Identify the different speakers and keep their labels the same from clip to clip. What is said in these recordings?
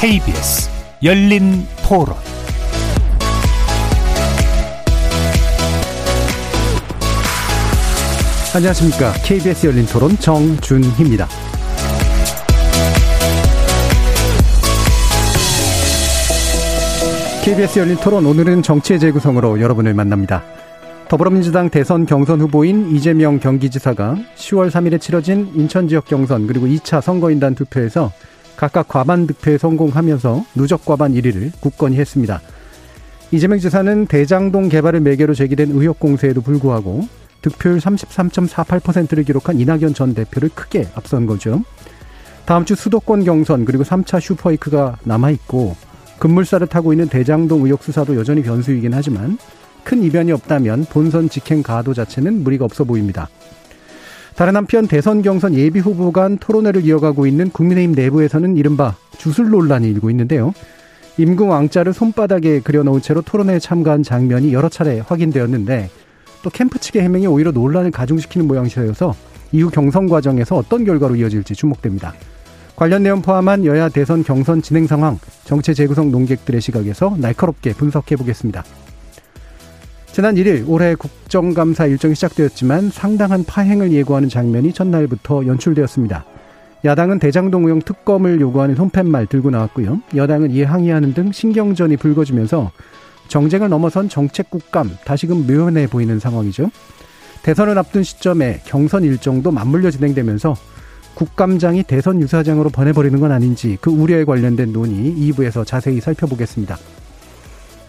Speaker 1: KBS 열린 토론
Speaker 2: 안녕하십니까. KBS 열린 토론 정준희입니다. KBS 열린 토론 오늘은 정치의 재구성으로 여러분을 만납니다. 더불어민주당 대선 경선 후보인 이재명 경기지사가 10월 3일에 치러진 인천 지역 경선 그리고 2차 선거인단 투표에서 각각 과반 득표에 성공하면서 누적 과반 1위를 굳건히 했습니다. 이재명 지사는 대장동 개발을 매개로 제기된 의혹 공세에도 불구하고 득표율 33.48%를 기록한 이낙연 전 대표를 크게 앞선 거죠. 다음 주 수도권 경선 그리고 3차 슈퍼이크가 남아있고 급물살을 타고 있는 대장동 의혹 수사도 여전히 변수이긴 하지만 큰 이변이 없다면 본선 직행 가도 자체는 무리가 없어 보입니다. 다른 한편 대선 경선 예비 후보 간 토론회를 이어가고 있는 국민의힘 내부에서는 이른바 주술 논란이 일고 있는데요. 임금 왕자를 손바닥에 그려놓은 채로 토론회에 참가한 장면이 여러 차례 확인되었는데 또 캠프 측의 해명이 오히려 논란을 가중시키는 모양새여서 이후 경선 과정에서 어떤 결과로 이어질지 주목됩니다. 관련 내용 포함한 여야 대선 경선 진행 상황, 정체 재구성 논객들의 시각에서 날카롭게 분석해 보겠습니다. 지난 1일 올해 국정감사 일정이 시작되었지만 상당한 파행을 예고하는 장면이 첫날부터 연출되었습니다. 야당은 대장동 의혹 특검을 요구하는 손팻말 들고 나왔고요. 여당은 이에 항의하는 등 신경전이 불거지면서 정쟁을 넘어선 정책 국감 다시금 묘연해 보이는 상황이죠. 대선을 앞둔 시점에 경선 일정도 맞물려 진행되면서 국감장이 대선 유사장으로 보내버리는 건 아닌지 그 우려에 관련된 논의 2부에서 자세히 살펴보겠습니다.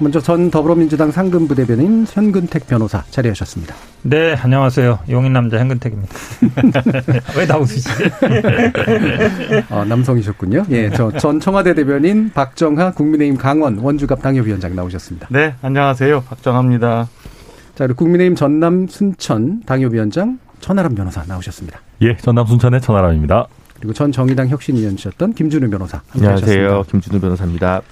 Speaker 2: 먼저 전 더불어민주당 상근 부대변인 현근택 변호사 자리하셨습니다.
Speaker 3: 네, 안녕하세요. 용인 남자 현근택입니다. 왜나 웃으시지?
Speaker 2: 어, 남성이셨군요. 예, 저 전 청와대 대변인 박정하 국민의힘 강원 원주갑 당협위원장 나오셨습니다.
Speaker 4: 네, 안녕하세요. 박정하입니다.
Speaker 2: 자, 그리고 국민의힘 전남 순천 당협위원장 천하람 변호사 나오셨습니다.
Speaker 5: 예, 전남 순천의 천하람입니다.
Speaker 2: 그리고 전 정의당 혁신위원이셨던 김준우 변호사
Speaker 4: 안녕하세요. 김준우 변호사입니다.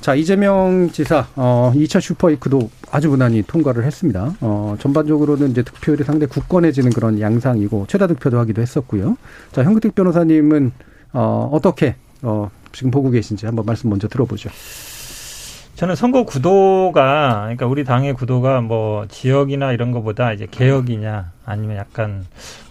Speaker 2: 자, 이재명 지사, 어, 2차 슈퍼이크도 아주 무난히 통과를 했습니다. 어, 전반적으로는 이제 득표율이 상당히 굳건해지는 그런 양상이고, 최다 득표도 하기도 했었고요. 자, 현근택 변호사님은, 어, 어떻게, 어, 지금 보고 계신지 한번 말씀 먼저 들어보죠.
Speaker 3: 저는 선거 구도가, 그러니까 우리 당의 구도가 뭐 지역이나 이런 것보다 이제 개혁이냐, 아니면 약간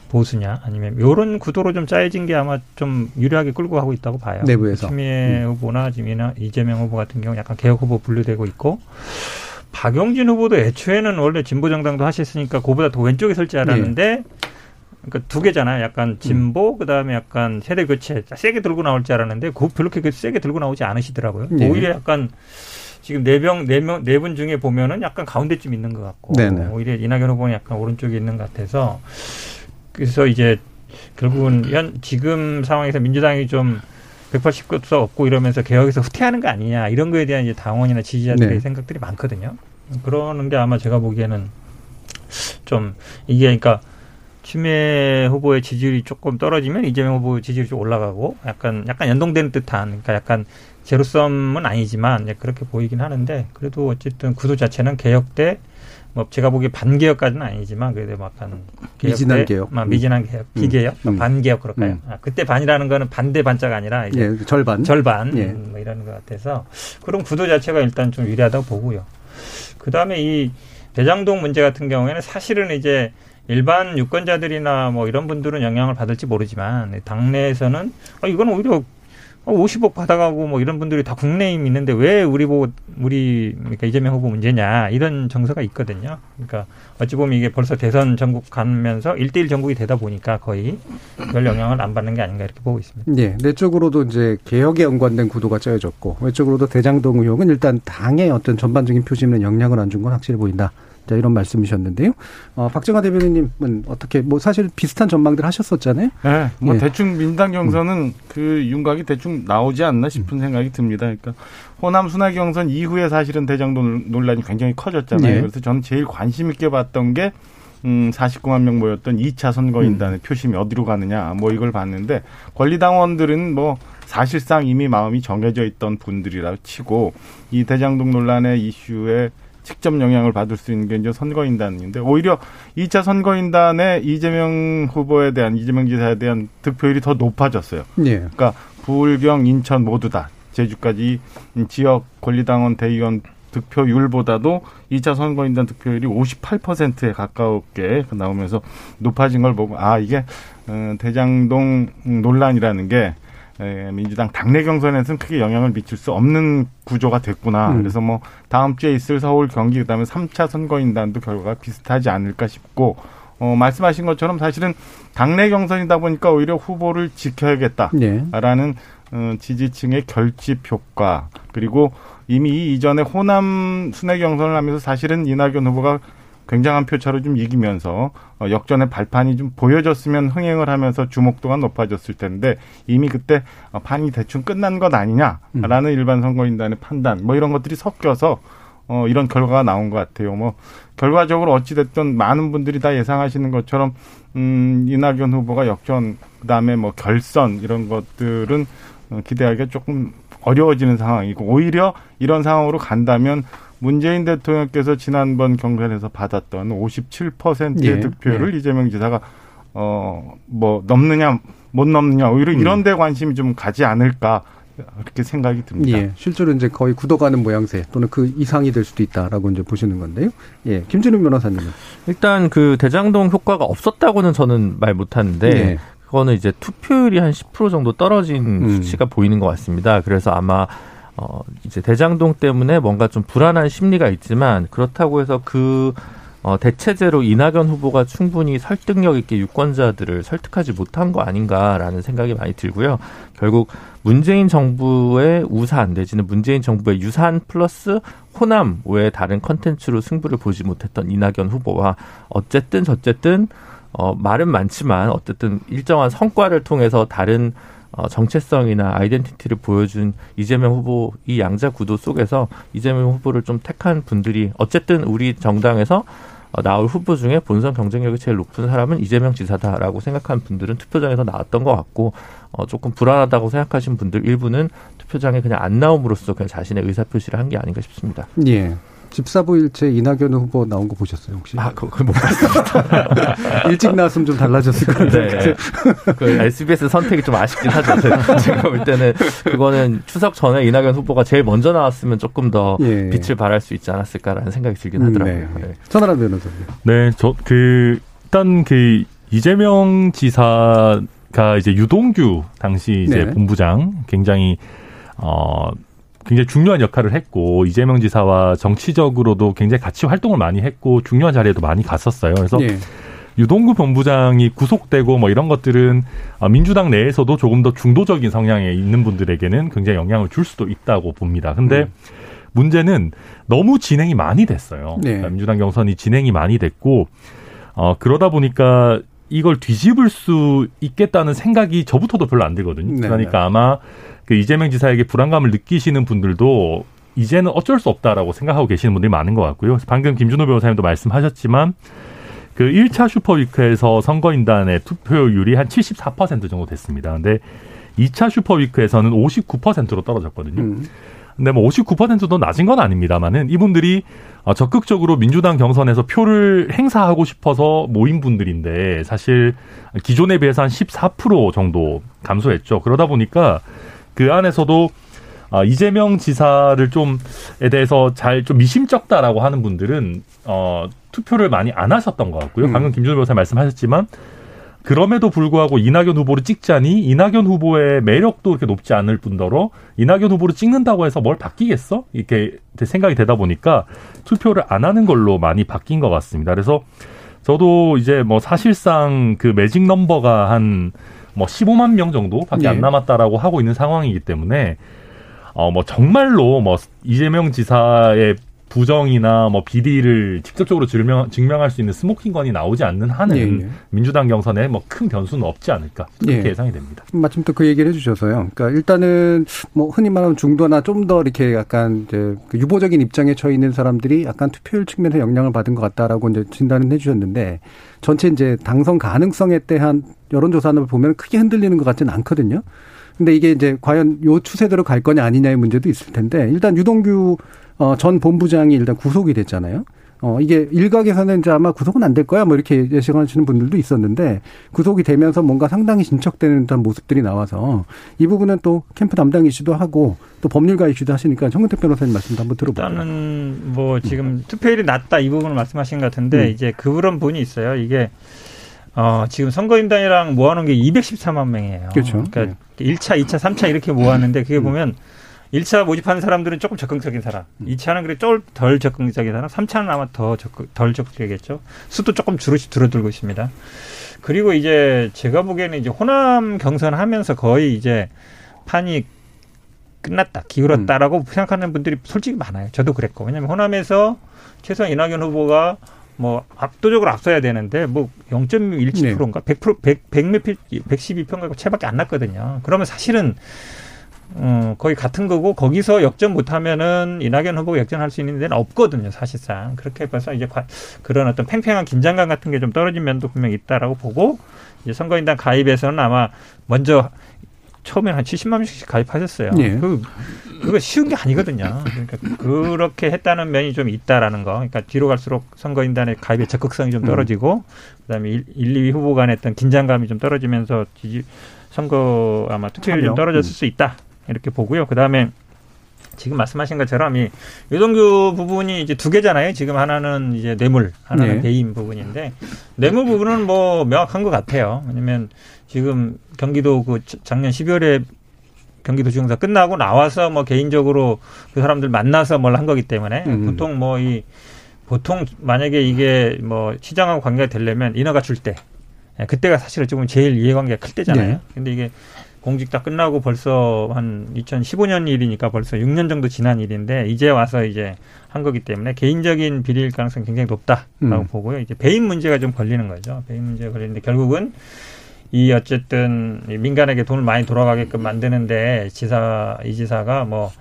Speaker 3: 보수냐 아니면 이런 구도로 좀 짜여진 게 아마 좀 유리하게 끌고 가고 있다고 봐요.
Speaker 2: 내부에서
Speaker 3: 추미애 음. 후보나 지금 이재명 후보 같은 경우 약간 개혁 후보 분류되고 있고 박용진 후보도 애초에는 원래 진보 정당도 하셨으니까 그보다 더 왼쪽에 설 줄 알았는데 네. 그러니까 두 개잖아요. 약간 진보 음. 그다음에 약간 세대 교체 세게 들고 나올 줄 알았는데 그 별로 그렇게 세게 들고 나오지 않으시더라고요. 네. 오히려 약간 지금 네명 네명 네 분 중에 보면은 약간 가운데쯤 있는 것 같고 네네. 오히려 이낙연 후보는 약간 오른쪽에 있는 것 같아서 그래서 이제 결국은 현 지금 상황에서 민주당이 좀 180석 없고 이러면서 개혁에서 후퇴하는 거 아니냐 이런 거에 대한 이제 당원이나 지지자들의 네. 생각들이 많거든요. 그러는 게 아마 제가 보기에는 좀 이게 그러니까 추미애 후보의 지지율이 조금 떨어지면 이재명 후보 지지율이 좀 올라가고 약간 약간 연동되는 듯한 그러니까 약간 제로섬은 아니지만 그렇게 보이긴 하는데 그래도 어쨌든 구도 자체는 개혁 때 뭐 제가 보기에 반개혁까지는 아니지만 그래도 뭐 약간
Speaker 2: 미진한 개혁,
Speaker 3: 막 미진한 개혁, 음. 비개혁, 음. 반개혁 그럴까요? 음. 아, 그때 반이라는 거는 반대 반자가 아니라 이제
Speaker 2: 예, 절반,
Speaker 3: 절반 예. 음, 뭐 이런 것 같아서 그런 구도 자체가 일단 좀 유리하다고 보고요. 그 다음에 이 대장동 문제 같은 경우에는 사실은 이제 일반 유권자들이나 뭐 이런 분들은 영향을 받을지 모르지만 당내에서는 어, 이건 오히려 50억 받아가고 뭐 이런 분들이 다 국내임 있는데 왜 우리 보고 우리 그러니까 이재명 후보 문제냐 이런 정서가 있거든요. 그러니까 어찌 보면 이게 벌써 대선 전국 가면서 1대1 전국이 되다 보니까 거의 별 영향을 안 받는 게 아닌가 이렇게 보고 있습니다.
Speaker 2: 예, 내적으로도 이제 개혁에 연관된 구도가 짜여졌고 외적으로도 대장동 의혹은 일단 당의 어떤 전반적인 표심에 영향을 안 준 건 확실히 보인다. 자, 이런 말씀이셨는데요. 어, 박정화 대변인님은 어떻게 뭐 사실 비슷한 전망들 하셨었잖아요.
Speaker 4: 네, 뭐
Speaker 2: 예.
Speaker 4: 대충 민주당 경선은 그 윤곽이 대충 나오지 않나 싶은 생각이 듭니다. 그러니까 호남 순회 경선 이후에 사실은 대장동 논란이 굉장히 커졌잖아요.
Speaker 2: 예.
Speaker 4: 그래서 저는 제일 관심 있게 봤던 게 음, 49만 명 모였던 2차 선거인단의 표심이 어디로 가느냐, 뭐 이걸 봤는데, 권리당원들은 뭐, 사실상 이미 마음이 정해져 있던 분들이라 치고, 이 대장동 논란의 이슈에 직접 영향을 받을 수 있는 게 이제 선거인단인데, 오히려 2차 선거인단의 이재명 후보에 대한, 이재명 지사에 대한 득표율이 더 높아졌어요.
Speaker 2: 예.
Speaker 4: 그러니까 부울경, 인천 모두 다 제주까지 지역 권리당원 대의원 득표율보다도 2차 선거인단 득표율이 58%에 가까웠게 나오면서 높아진 걸 보고 아 이게 어, 대장동 논란이라는 게 에, 민주당 당내 경선에서는 크게 영향을 미칠 수 없는 구조가 됐구나.
Speaker 2: 음.
Speaker 4: 그래서 뭐 다음 주에 있을 서울 경기 그다음에 3차 선거인단도 결과가 비슷하지 않을까 싶고 어, 말씀하신 것처럼 사실은 당내 경선이다 보니까 오히려 후보를 지켜야겠다.
Speaker 2: 예.
Speaker 4: 라는 어, 지지층의 결집 효과 그리고 이미 이전에 호남 순회 경선을 하면서 사실은 이낙연 후보가 굉장한 표차로 좀 이기면서 어, 역전의 발판이 좀 보여졌으면 흥행을 하면서 주목도가 높아졌을 텐데 이미 그때 어, 판이 대충 끝난 것 아니냐라는 일반 선거인단의 판단 뭐 이런 것들이 섞여서 어, 이런 결과가 나온 것 같아요. 뭐 결과적으로 어찌 됐든 많은 분들이 다 예상하시는 것처럼 음, 이낙연 후보가 역전 그 다음에 뭐 결선 이런 것들은 어, 기대하기가 조금 어려워지는 상황이고 오히려 이런 상황으로 간다면 문재인 대통령께서 지난번 경선에서 받았던 57%의
Speaker 2: 예,
Speaker 4: 득표를 이재명 지사가 어 뭐 넘느냐 못 넘느냐 오히려
Speaker 2: 음.
Speaker 4: 이런 데 관심이 좀 가지 않을까 그렇게 생각이 듭니다.
Speaker 2: 예. 실제로 이제 거의 굳어가는 모양새 또는 그 이상이 될 수도 있다라고 이제 보시는 건데요. 예. 김준우 변호사님은.
Speaker 5: 일단 그 대장동 효과가 없었다고는 저는 말 못하는데
Speaker 2: 예.
Speaker 5: 그거는 이제 투표율이 한 10% 정도 떨어진
Speaker 2: 음.
Speaker 5: 수치가 보이는 것 같습니다. 그래서 아마 어 이제 대장동 때문에 뭔가 좀 불안한 심리가 있지만 그렇다고 해서 그 어, 대체제로 이낙연 후보가 충분히 설득력 있게 유권자들을 설득하지 못한 거 아닌가라는 생각이 많이 들고요. 결국 문재인 정부의 우산 내지는 문재인 정부의 유산 플러스 호남 외에 다른 컨텐츠로 승부를 보지 못했던 이낙연 후보와 어쨌든 저쨌든 어, 말은 많지만 어쨌든 일정한 성과를 통해서 다른 어, 정체성이나 아이덴티티를 보여준 이재명 후보 이 양자 구도 속에서 이재명 후보를 좀 택한 분들이 어쨌든 우리 정당에서 어, 나올 후보 중에 본선 경쟁력이 제일 높은 사람은 이재명 지사다라고 생각한 분들은 투표장에서 나왔던 것 같고 어, 조금 불안하다고 생각하신 분들 일부는 투표장에 그냥 안 나옴으로써 그냥 자신의 의사 표시를 한 게 아닌가 싶습니다.
Speaker 2: 예. 집사부 일체 이낙연 후보 나온 거 보셨어요 혹시?
Speaker 5: 아, 그거 못 봤습니다.
Speaker 2: 일찍 나왔으면 좀 달라졌을 것 같아요.
Speaker 5: 네. 그 SBS 선택이 좀 아쉽긴 하죠. 제가- 볼 때는 그거는 추석 전에 이낙연 후보가 제일 먼저 나왔으면 조금 더
Speaker 2: 예.
Speaker 5: 빛을 발할 수 있지 않았을까라는 생각이 들긴 하더라고요.
Speaker 2: 네.
Speaker 5: 네.
Speaker 2: 천하람 변호사님.
Speaker 5: 음.
Speaker 6: 네, 저 그 일단 그 이재명 지사가 이제 유동규 당시 이제
Speaker 2: 네.
Speaker 6: 본부장 굉장히 어 굉장히 중요한 역할을 했고 이재명 지사와 정치적으로도 굉장히 같이 활동을 많이 했고 중요한 자리에도 많이 갔었어요. 그래서
Speaker 2: 예.
Speaker 6: 유동규 본부장이 구속되고 뭐 이런 것들은 어, 민주당 내에서도 조금 더 중도적인 성향에 있는 분들에게는 굉장히 영향을 줄 수도 있다고 봅니다. 근데
Speaker 2: 음.
Speaker 6: 문제는 너무 진행이 많이 됐어요.
Speaker 2: 네.
Speaker 6: 그러니까 민주당 경선이 진행이 많이 됐고 어 그러다 보니까 이걸 뒤집을 수 있겠다는 생각이 저부터도 별로 안 들거든요.
Speaker 2: 네,
Speaker 6: 그러니까 아마 그 이재명 지사에게 불안감을 느끼시는 분들도 이제는 어쩔 수 없다라고 생각하고 계시는 분들이 많은 것 같고요. 방금 김준호 변호사님도 말씀하셨지만 그 1차 슈퍼위크에서 선거인단의 투표율이 한 74% 정도 됐습니다. 근데 2차 슈퍼위크에서는 59%로 떨어졌거든요.
Speaker 2: 음.
Speaker 6: 근데 뭐 59%도 낮은 건 아닙니다만은 이분들이 어, 적극적으로 민주당 경선에서 표를 행사하고 싶어서 모인 분들인데 사실 기존에 비해서 한 14% 정도 감소했죠. 그러다 보니까 그 안에서도 아, 이재명 지사를 좀에 대해서 잘 좀 미심쩍다라고 하는 분들은 어, 투표를 많이 안 하셨던 것 같고요.
Speaker 2: 음.
Speaker 6: 방금 김준호 변호사 말씀하셨지만 그럼에도 불구하고 이낙연 후보를 찍자니 이낙연 후보의 매력도 그렇게 높지 않을 뿐더러 이낙연 후보를 찍는다고 해서 뭘 바뀌겠어? 이렇게 생각이 되다 보니까 투표를 안 하는 걸로 많이 바뀐 것 같습니다. 그래서 저도 이제 뭐 사실상 그 매직 넘버가 한 뭐 15만 명 정도밖에 안
Speaker 2: 네.
Speaker 6: 남았다라고 하고 있는 상황이기 때문에 어 뭐 정말로 뭐 이재명 지사의 부정이나 뭐 비리를 직접적으로 증명, 증명할 수 있는 스모킹건이 나오지 않는 한은
Speaker 2: 예, 예.
Speaker 6: 민주당 경선에 뭐 큰 변수는 없지 않을까 그렇게
Speaker 2: 예.
Speaker 6: 예상이 됩니다.
Speaker 2: 마침 또 그 얘기를 해주셔서요. 그러니까 일단은 뭐 흔히 말하면 중도나 좀 더 이렇게 약간 이제 그 유보적인 입장에 처해 있는 사람들이 약간 투표율 측면에서 영향을 받은 것 같다라고 이제 진단을 해주셨는데 전체 이제 당선 가능성에 대한 여론조사를 보면 크게 흔들리는 것 같지는 않거든요. 근데 이게 이제 과연 요 추세대로 갈 거냐 아니냐의 문제도 있을 텐데 일단 유동규 어, 전 본부장이 일단 구속이 됐잖아요. 어, 이게 일각에서는 이제 아마 구속은 안 될 거야 뭐 이렇게 예측하시는 분들도 있었는데 구속이 되면서 뭔가 상당히 진척되는 듯한 모습들이 나와서 이 부분은 또 캠프 담당이시도 하고 또 법률가이시도 하시니까 정근택 변호사님 말씀도 한번 들어볼게요.
Speaker 3: 일단은 뭐 지금 투표율이 낮다 이 부분을 말씀하신 것 같은데
Speaker 2: 음.
Speaker 3: 이제 그런 분이 있어요. 이게 어 지금 선거인단이랑 모아놓은 게 214만 명이에요.
Speaker 2: 그렇죠.
Speaker 3: 그러니까 1차, 2차, 3차 이렇게 모았는데 그게
Speaker 2: 음.
Speaker 3: 보면 1차 모집하는 사람들은 조금 적극적인 사람,
Speaker 2: 음.
Speaker 3: 2차는 그래 좀덜 적극적인 사람, 3차는 아마 더 적극, 덜 적극적이겠죠. 수도 조금 줄어, 줄어들고 있습니다. 그리고 이제 제가 보기에는 이제 호남 경선하면서 거의 이제 판이 끝났다, 기울었다라고 생각하는 분들이 솔직히 많아요. 저도 그랬고. 왜냐하면 호남에서 최소한 이낙연 후보가 뭐 압도적으로 앞서야 되는데 뭐 0.17%인가 100% 100, 100몇 표 112표인가 채밖에 안 났거든요. 그러면 사실은 어, 거의 같은 거고 거기서 역전 못하면은 이낙연 후보가 역전할 수 있는 데는 없거든요, 사실상. 그렇게 해서 이제 과- 그런 어떤 팽팽한 긴장감 같은 게 좀 떨어진 면도 분명히 있다라고 보고 이제 선거인단 가입에서는 아마 먼저 처음에 한 70만 명씩 가입하셨어요.
Speaker 2: 예.
Speaker 3: 그 그거 쉬운 게 아니거든요. 그러니까 그렇게 했다는 면이 좀 있다라는 거. 그러니까 뒤로 갈수록 선거인단의 가입의 적극성이 좀 떨어지고 그다음에 1, 2위 후보 간의 어떤 긴장감이 좀 떨어지면서 지지 선거 아마 투표율이 좀. 떨어졌을 수 있다. 이렇게 보고요. 그다음에 지금 말씀하신 것처럼 이 유동규 부분이 이제 두 개잖아요. 지금 하나는 이제 뇌물, 하나는
Speaker 2: 네.
Speaker 3: 배임 부분인데 뇌물 부분은 뭐 명확한 것 같아요. 왜냐면 지금 경기도 그 작년 12월에 경기도 지검사 끝나고 나와서 뭐 개인적으로 그 사람들 만나서 뭘 한 거기 때문에
Speaker 2: 음.
Speaker 3: 보통 뭐 이 보통 만약에 이게 뭐 시장하고 관계가 되려면 인허가 줄때 예, 그때가 사실은 조금 제일 이해관계가 클 때잖아요.
Speaker 2: 네.
Speaker 3: 근데 이게 공직 다 끝나고 벌써 한 2015년 일이니까 벌써 6년 정도 지난 일인데 이제 와서 이제 한 거기 때문에 개인적인 비리일 가능성이 굉장히 높다라고
Speaker 2: 음.
Speaker 3: 보고요. 이제 배임 문제가 좀 걸리는 거죠. 배임 문제가 걸리는데 결국은 이 어쨌든 이 민간에게 돈을 많이 돌아가게끔 만드는데 지사 이 지사가 뭐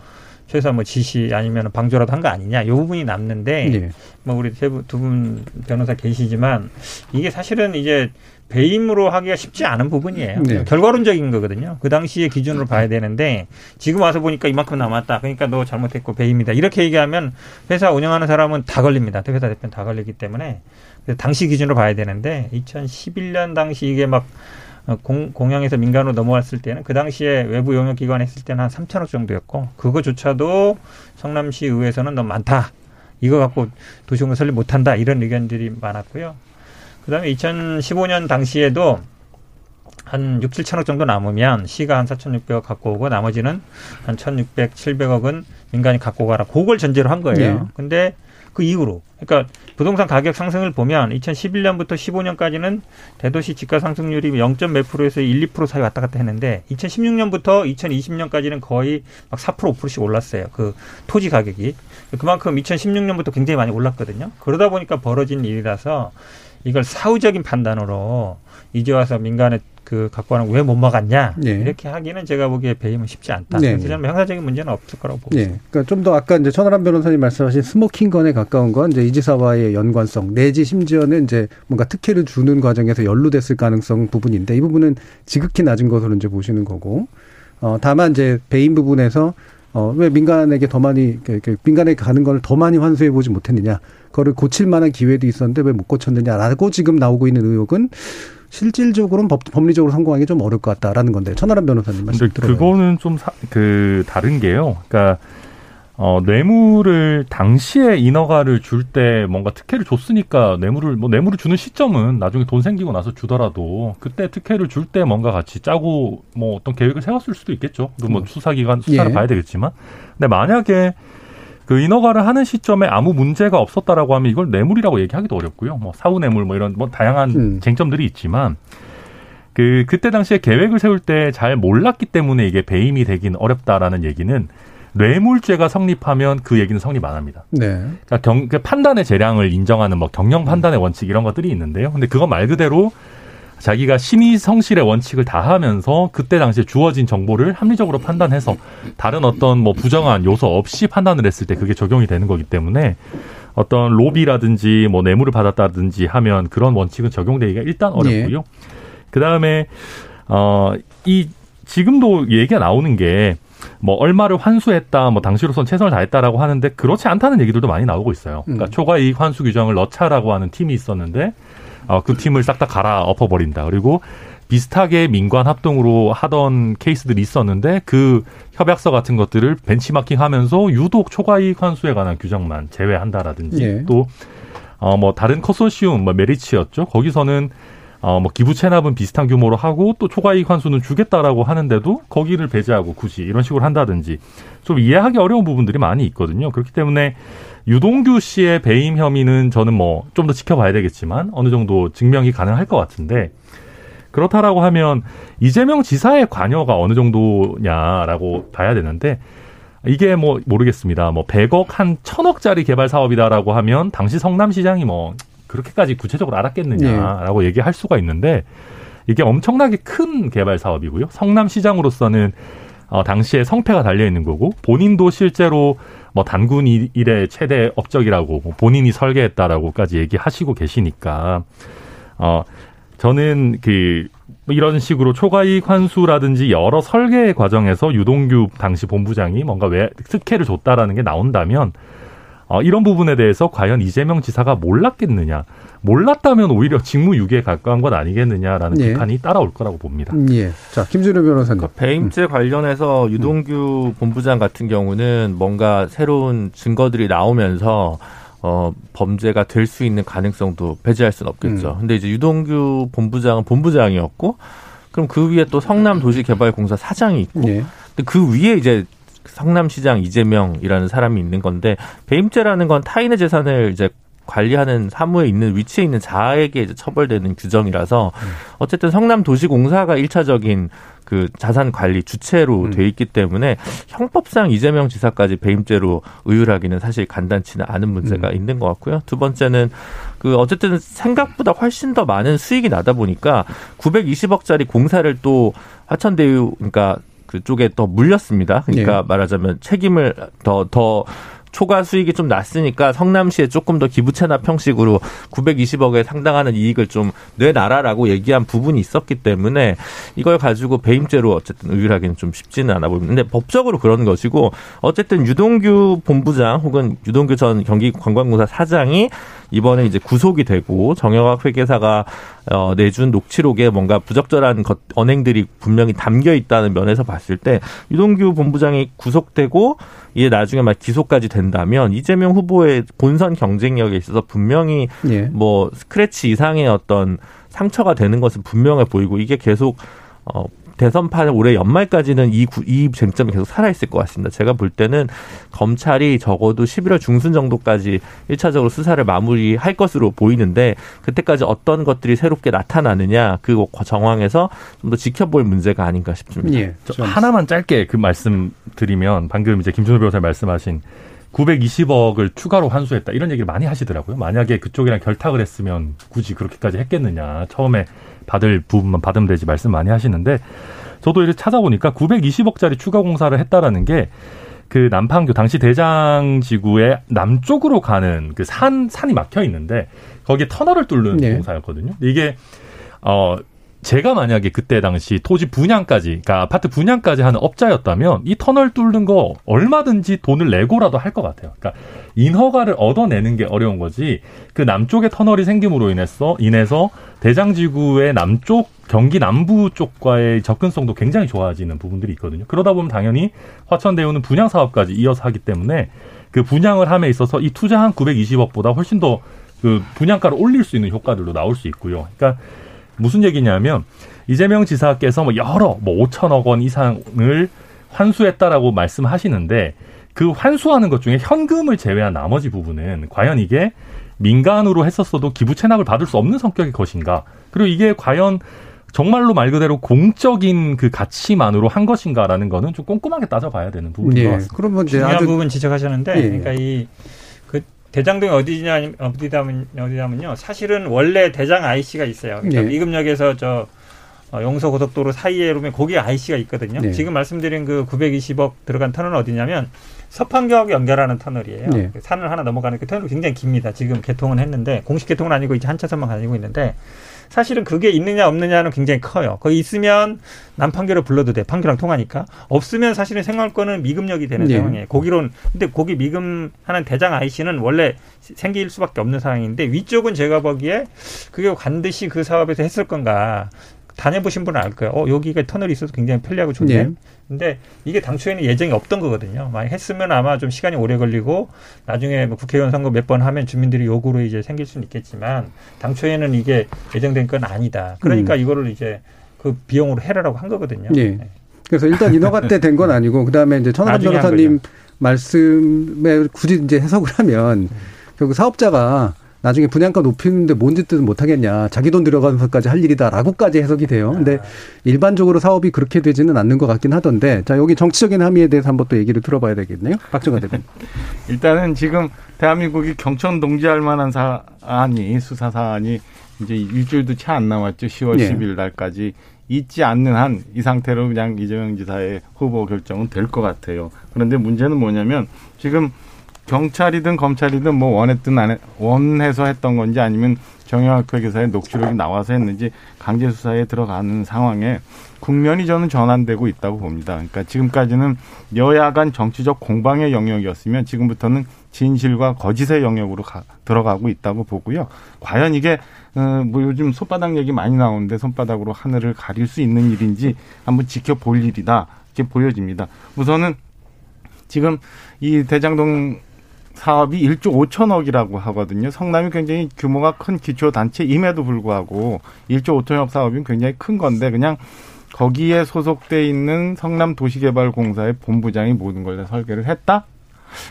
Speaker 3: 최소한 뭐 지시 아니면 방조라도 한 거 아니냐 이 부분이 남는데
Speaker 2: 예.
Speaker 3: 뭐 우리 두 분 변호사 계시지만 이게 사실은 이제 배임으로 하기가 쉽지 않은 부분이에요.
Speaker 2: 네.
Speaker 3: 결과론적인 거거든요. 그 당시의 기준으로 봐야 되는데 지금 와서 보니까 이만큼 남았다. 그러니까 너 잘못했고 배임이다. 이렇게 얘기하면 회사 운영하는 사람은 다 걸립니다. 회사 대표는 다 걸리기 때문에 당시 기준으로 봐야 되는데 2011년 당시 이게 막 어, 공, 공영에서 민간으로 넘어왔을 때는 그 당시에 외부 용역 기관 했을 때는 한 3천억 정도였고 그거조차도 성남시 의회에서는 너무 많다. 이거 갖고 도시공사 설립 못한다. 이런 의견들이 많았고요. 그다음에 2015년 당시에도 한 6, 7천억 정도 남으면 시가 한 4,600억 갖고 오고 나머지는 한 1,600, 700억은 민간이 갖고 가라. 그걸 전제로 한 거예요.
Speaker 2: 네.
Speaker 3: 근데 그 이후로 그러니까 부동산 가격 상승을 보면 2011년부터 15년까지는 대도시 지가 상승률이 0.몇 프로에서 1, 2% 사이 왔다 갔다 했는데 2016년부터 2020년까지는 거의 막 4% 5%씩 올랐어요. 그 토지 가격이. 그만큼 2016년부터 굉장히 많이 올랐거든요. 그러다 보니까 벌어진 일이라서 이걸 사후적인 판단으로 이제 와서 민간에 그 갖고 가는 왜 못 막았냐
Speaker 2: 네.
Speaker 3: 이렇게 하기는 제가 보기에 배임은 쉽지 않다.
Speaker 2: 네.
Speaker 3: 그래서 저는 형사적인 문제는 없을 거라고 보고
Speaker 2: 예.
Speaker 3: 있습니다.
Speaker 2: 그러니까 좀 더 아까 이제 천하람 변호사님 말씀하신 스모킹 건에 가까운 건 이제 이 지사와의 연관성 내지 심지어는 이제 뭔가 특혜를 주는 과정에서 연루됐을 가능성 부분인데 이 부분은 지극히 낮은 것으로 이제 보시는 거고 어 다만 이제 배임 부분에서 어왜 민간에게 더 많이 민간에 가는 걸 더 많이 환수해 보지 못했느냐 그거를 고칠 만한 기회도 있었는데 왜 못 고쳤느냐라고 지금 나오고 있는 의혹은 실질적으로는 법, 법리적으로 성공하기 좀 어려울 것 같다라는 건데 천하람 변호사님 말씀 들어요.
Speaker 6: 그거는 좀 그 다른 게요. 그러니까 어, 뇌물을 당시에 인허가를 줄 때 뭔가 특혜를 줬으니까 뇌물을 뭐 뇌물을 주는 시점은 나중에 돈 생기고 나서 주더라도 그때 특혜를 줄 때 뭔가 같이 짜고 뭐 어떤 계획을 세웠을 수도 있겠죠. 그뭐 수사기관 수사를
Speaker 2: 예.
Speaker 6: 봐야 되겠지만. 근데 만약에 그 인허가를 하는 시점에 아무 문제가 없었다라고 하면 이걸 뇌물이라고 얘기하기도 어렵고요. 뭐 사후 뇌물 뭐 이런 뭐 다양한
Speaker 2: 음.
Speaker 6: 쟁점들이 있지만 그 그때 당시에 계획을 세울 때 잘 몰랐기 때문에 이게 배임이 되긴 어렵다라는 얘기는 뇌물죄가 성립하면 그 얘기는 성립 안 합니다.
Speaker 2: 네.
Speaker 6: 그러니까 경, 그 판단의 재량을 인정하는 뭐 경영 판단의 원칙 이런 것들이 있는데요. 근데 그거 말 그대로 자기가 심의 성실의 원칙을 다하면서 그때 당시에 주어진 정보를 합리적으로 판단해서 다른 어떤 뭐 부정한 요소 없이 판단을 했을 때 그게 적용이 되는 거기 때문에 어떤 로비라든지 뭐 뇌물을 받았다든지 하면 그런 원칙은 적용되기가 일단 어렵고요. 그 다음에 어 이 지금도 얘기가 나오는 게 뭐 얼마를 환수했다, 뭐 당시로선 최선을 다했다라고 하는데 그렇지 않다는 얘기들도 많이 나오고 있어요. 그러니까
Speaker 2: 음.
Speaker 6: 초과이익 환수 규정을 넣자라고 하는 팀이 있었는데 어, 그 팀을 싹 다 갈아 엎어버린다. 그리고 비슷하게 민관 합동으로 하던 케이스들이 있었는데 그 협약서 같은 것들을 벤치마킹하면서 유독 초과이익 환수에 관한 규정만 제외한다라든지
Speaker 2: 예.
Speaker 6: 또 어 뭐 다른 컨소시움 뭐 메리츠였죠. 거기서는 어 뭐 기부 체납은 비슷한 규모로 하고 또 초과이익 환수는 주겠다라고 하는데도 거기를 배제하고 굳이 이런 식으로 한다든지 좀 이해하기 어려운 부분들이 많이 있거든요. 그렇기 때문에 유동규 씨의 배임 혐의는 저는 뭐 좀 더 지켜봐야 되겠지만 어느 정도 증명이 가능할 것 같은데 그렇다라고 하면 이재명 지사의 관여가 어느 정도냐라고 봐야 되는데 이게 뭐 모르겠습니다. 뭐 100억 한 1000억짜리 개발 사업이다라고 하면 당시 성남시장이 뭐 그렇게까지 구체적으로 알았겠느냐라고 얘기할 수가 있는데 이게 엄청나게 큰 개발 사업이고요. 성남시장으로서는 어, 당시에 성패가 달려 있는 거고 본인도 실제로 뭐 단군 일- 일의 최대 업적이라고 뭐 본인이 설계했다라고까지 얘기하시고 계시니까 어 저는 그뭐 이런 식으로 초과이익 환수라든지 여러 설계 과정에서 유동규 당시 본부장이 뭔가 왜 특혜를 줬다라는 게 나온다면 어, 이런 부분에 대해서 과연 이재명 지사가 몰랐겠느냐 몰랐다면 오히려 직무유기에 가까운 건 아니겠느냐라는
Speaker 2: 예.
Speaker 6: 비판이 따라올 거라고 봅니다.
Speaker 2: 음, 예. 자, 김준호 변호사님.
Speaker 5: 그러니까 배임죄 관련해서 유동규 본부장 같은 경우는 뭔가 새로운 증거들이 나오면서 어, 범죄가 될 수 있는 가능성도 배제할 수는 없겠죠. 근데 이제 유동규 본부장은 본부장이었고, 그럼 그 위에 또 성남도시개발공사 사장이 있고,
Speaker 2: 예.
Speaker 5: 근데 그 위에 이제 성남시장 이재명이라는 사람이 있는 건데 배임죄라는 건 타인의 재산을 이제 관리하는 사무에 있는 위치에 있는 자에게 이제 처벌되는 규정이라서 어쨌든 성남 도시공사가 일차적인 그 자산 관리 주체로
Speaker 2: 음.
Speaker 5: 돼 있기 때문에 형법상 이재명 지사까지 배임죄로 의율하기는 사실 간단치는 않은 문제가
Speaker 2: 음.
Speaker 5: 있는 것 같고요. 두 번째는 그 어쨌든 생각보다 훨씬 더 많은 수익이 나다 보니까 920억짜리 공사를 또 화천대유 그러니까 그쪽에 더 물렸습니다. 그러니까
Speaker 2: 예.
Speaker 5: 말하자면 책임을 더 더 초과 수익이 좀 났으니까 성남시에 조금 더 기부 체납 형식으로 920억에 상당하는 이익을 좀 내놔라라고 얘기한 부분이 있었기 때문에 이걸 가지고 배임죄로 어쨌든 의율하기는 좀 쉽지는 않아 보입니다. 근데 법적으로 그런 것이고 어쨌든 유동규 본부장 혹은 유동규 전 경기관광공사 사장이 이번에 이제 구속이 되고 정영학 회계사가 어, 내준 녹취록에 뭔가 부적절한 것, 언행들이 분명히 담겨 있다는 면에서 봤을 때 유동규 본부장이 구속되고 이게 나중에 막 기소까지 된다면 이재명 후보의 본선 경쟁력에 있어서 분명히
Speaker 2: 예.
Speaker 5: 뭐 스크래치 이상의 어떤 상처가 되는 것은 분명해 보이고 이게 계속 어 대선판 올해 연말까지는 이, 구- 이 쟁점이 계속 살아있을 것 같습니다. 제가 볼 때는 검찰이 적어도 11월 중순 정도까지 1차적으로 수사를 마무리할 것으로 보이는데 그때까지 어떤 것들이 새롭게 나타나느냐 그 정황에서 좀 더 지켜볼 문제가 아닌가 싶습니다.
Speaker 2: 예.
Speaker 6: 하나만 짧게 그 말씀 드리면 방금 이제 김준호 변호사 말씀하신 920억을 추가로 환수했다 이런 얘기를 많이 하시더라고요. 만약에 그쪽이랑 결탁을 했으면 굳이 그렇게까지 했겠느냐. 처음에 받을 부분만 받으면 되지 말씀 많이 하시는데 저도 이렇게 찾아보니까 920억짜리 추가 공사를 했다라는 게 그 남판교 당시 대장 지구의 남쪽으로 가는 그 산 산이 막혀 있는데 거기에 터널을 뚫는
Speaker 2: 네.
Speaker 6: 공사였거든요. 이게 어 제가 만약에 그때 당시 토지 분양까지, 그러니까 아파트 분양까지 하는 업자였다면 이 터널 뚫는 거 얼마든지 돈을 내고라도 할 것 같아요. 그러니까 인허가를 얻어내는 게 어려운 거지. 그 남쪽에 터널이 생김으로 인해서 인해서 대장지구의 남쪽 경기 남부 쪽과의 접근성도 굉장히 좋아지는 부분들이 있거든요. 그러다 보면 당연히 화천대유는 분양 사업까지 이어서 하기 때문에 그 분양을 함에 있어서 이 투자한 920억보다 훨씬 더 그 분양가를 올릴 수 있는 효과들도 나올 수 있고요. 그러니까 무슨 얘기냐면 이재명 지사께서 뭐 여러 뭐 5천억 원 이상을 환수했다라고 말씀하시는데 그 환수하는 것 중에 현금을 제외한 나머지 부분은 과연 이게 민간으로 했었어도 기부 체납을 받을 수 없는 성격의 것인가? 그리고 이게 과연 정말로 말 그대로 공적인 그 가치만으로 한 것인가라는 거는 좀 꼼꼼하게 따져봐야 되는 부분인 것
Speaker 2: 예.
Speaker 6: 같습니다.
Speaker 2: 그러면 이제
Speaker 3: 중요한
Speaker 2: 아주
Speaker 3: 부분 지적하셨는데,
Speaker 2: 예.
Speaker 3: 그러니까 이그 대장동이 어디냐 어디다면 어디냐면요. 사실은 원래 대장 IC가 있어요. 그러니까
Speaker 2: 예.
Speaker 3: 미금역에서 저 어, 용서 고속도로 사이에 보면 거기 IC가 있거든요.
Speaker 2: 네.
Speaker 3: 지금 말씀드린 그 920억 들어간 터널은 어디냐면 서판교하고 연결하는 터널이에요.
Speaker 2: 네.
Speaker 3: 그 산을 하나 넘어가는 그 터널이 굉장히 깁니다. 지금 개통은 했는데 공식 개통은 아니고 이제 한 차선만 가지고 있는데 사실은 그게 있느냐 없느냐는 굉장히 커요. 거기 있으면 남판교를 불러도 돼. 판교랑 통하니까. 없으면 사실은 생활권은 미금역이 되는
Speaker 2: 네.
Speaker 3: 상황이에요. 거기론 근데 거기 미금하는 대장 IC는 원래 생길 수밖에 없는 상황인데 위쪽은 제가 보기에 그게 반드시 그 사업에서 했을 건가. 다녀보신 분은 알 거예요. 어, 여기가 터널이 있어서 굉장히 편리하고 좋네.
Speaker 2: 네.
Speaker 3: 근데 이게 당초에는 예정이 없던 거거든요. 만약 했으면 아마 좀 시간이 오래 걸리고 나중에 뭐 국회의원 선거 몇 번 하면 주민들이 요구로 이제 생길 수는 있겠지만 당초에는 이게 예정된 건 아니다. 그러니까 이거를 이제 그 비용으로 해라라고 한 거거든요.
Speaker 2: 음. 예.
Speaker 3: 네.
Speaker 2: 그래서 일단 인허가 때 된 건 아니고 그다음에 이제
Speaker 3: 한
Speaker 2: 변호사님 말씀에 굳이 이제 해석을 하면 결국 사업자가 나중에 분양가 높이는데 뭔 짓든 못 하겠냐. 자기 돈 들어가면서까지 할 일이다라고까지 해석이 돼요. 근데 일반적으로 사업이 그렇게 되지는 않는 것 같긴 하던데. 자, 여기 정치적인 함의에 대해서 한번 또 얘기를 들어봐야 되겠네요. 박정환 대변인.
Speaker 4: 일단은 지금 대한민국이 경천 동지할 만한 사안이 수사 사안이 이제 일주일도 채 안 남았죠. 10월
Speaker 2: 예.
Speaker 4: 10일 날까지 있지 않는 한 이 상태로 그냥 이재명 지사의 후보 결정은 될 것 같아요. 그런데 문제는 뭐냐면 지금 경찰이든 검찰이든 뭐 원했든 안 해, 원해서 했던 건지 아니면 정영학 회계사의 녹취록이 나와서 했는지 강제 수사에 들어가는 상황에 국면이 저는 전환되고 있다고 봅니다. 그러니까 지금까지는 여야 간 정치적 공방의 영역이었으면 지금부터는 진실과 거짓의 영역으로 가- 들어가고 있다고 보고요. 과연 이게 어, 뭐 요즘 손바닥 얘기 많이 나오는데 손바닥으로 하늘을 가릴 수 있는 일인지 한번 지켜볼 일이다 이렇게 보여집니다. 우선은 지금 이 대장동 사업이 1조 5천억이라고 하거든요. 성남이 굉장히 규모가 큰 기초 단체임에도 불구하고 1조 5천억 사업이 굉장히 큰 건데 그냥 거기에 소속돼 있는 성남 도시개발공사의 본부장이 모든 걸 다 설계를 했다.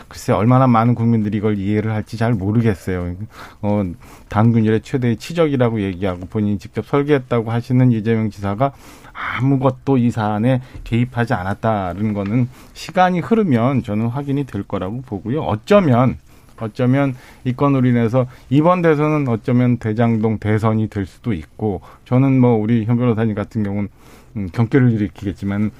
Speaker 4: 글쎄 얼마나 많은 국민들이 이걸 이해를 할지 잘 모르겠어요. 어, 당균일의 최대의 치적이라고 얘기하고 본인이 직접 설계했다고 하시는 이재명 지사가 아무것도 이 사안에 개입하지 않았다는 거는 시간이 흐르면 저는 확인이 될 거라고 보고요. 어쩌면 어쩌면 이 건으로 인해서 이번 대선은 어쩌면 대장동 대선이 될 수도 있고 저는 뭐 우리 현 변호사님 같은 경우는 음, 경계를 일으키겠지만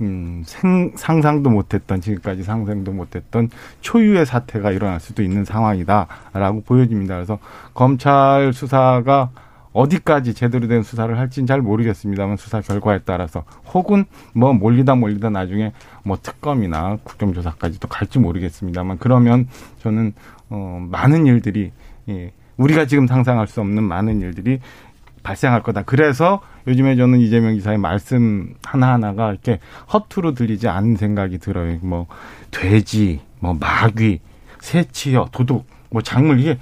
Speaker 4: 음, 생, 상상도 못했던 지금까지 상상도 못했던 초유의 사태가 일어날 수도 있는 상황이다라고 보여집니다. 그래서 검찰 수사가 어디까지 제대로 된 수사를 할지는 잘 모르겠습니다만 수사 결과에 따라서 혹은 뭐 몰리다 몰리다 나중에 뭐 특검이나 국정조사까지도 갈지 모르겠습니다만 그러면 저는 어 많은 일들이 예 우리가 지금 상상할 수 없는 많은 일들이 발생할 거다. 그래서 요즘에 저는 이재명 기사의 말씀 하나하나가 이렇게 허투루 들리지 않는 생각이 들어요. 뭐 돼지, 뭐 마귀, 새치여, 도둑, 뭐 작물 이게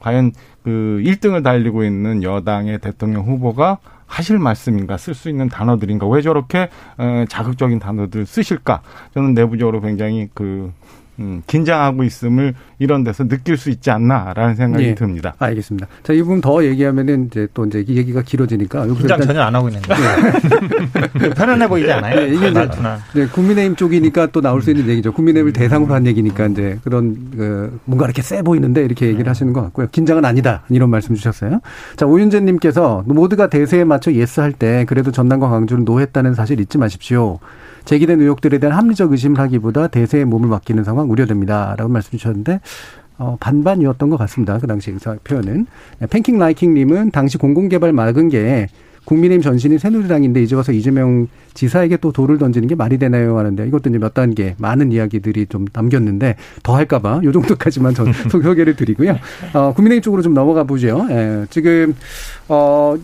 Speaker 4: 과연 그 1등을 달리고 있는 여당의 대통령 후보가 하실 말씀인가 쓸 수 있는 단어들인가 왜 저렇게 어, 자극적인 단어들 쓰실까? 저는 내부적으로 굉장히 그 음, 긴장하고 있음을 이런 데서 느낄 수 있지 않나라는 생각이
Speaker 2: 예.
Speaker 4: 듭니다.
Speaker 2: 알겠습니다. 자, 이 부분 더 얘기하면은 이제 또 이제 이 얘기가 길어지니까
Speaker 3: 긴장
Speaker 2: 일단
Speaker 3: 전혀 안 하고 있는데. 편안해 보이지 않아요?
Speaker 2: 네, 이게 이제. 네, 국민의힘 쪽이니까 또 나올 수 있는 얘기죠. 국민의힘을 대상으로 한 얘기니까 이제 그런 그 뭔가 이렇게 세 보이는데 이렇게 얘기를 하시는 것 같고요. 긴장은 아니다 이런 말씀 주셨어요. 자 오윤재 님께서 모두가 대세에 맞춰 yes 할 때 그래도 전남과 광주를 no했다는 사실 잊지 마십시오. 제기된 의혹들에 대한 합리적 의심을 하기보다 대세에 몸을 맡기는 상황 우려됩니다라고 말씀 주셨는데. 어, 반반이었던 것 같습니다. 그 당시 그 표현은. 네, 팬킹 라이킹님은 당시 공공개발 막은 게 국민의힘 전신이 새누리당인데 이제 와서 이재명 지사에게 또 돌을 던지는 게 말이 되나요 하는데 이것도 이제 몇 단계 많은 이야기들이 좀 남겼는데 더 할까봐 요 정도까지만 전 소개를 드리고요. 어, 국민의힘 쪽으로 좀 넘어가 보죠. 예, 지금 어.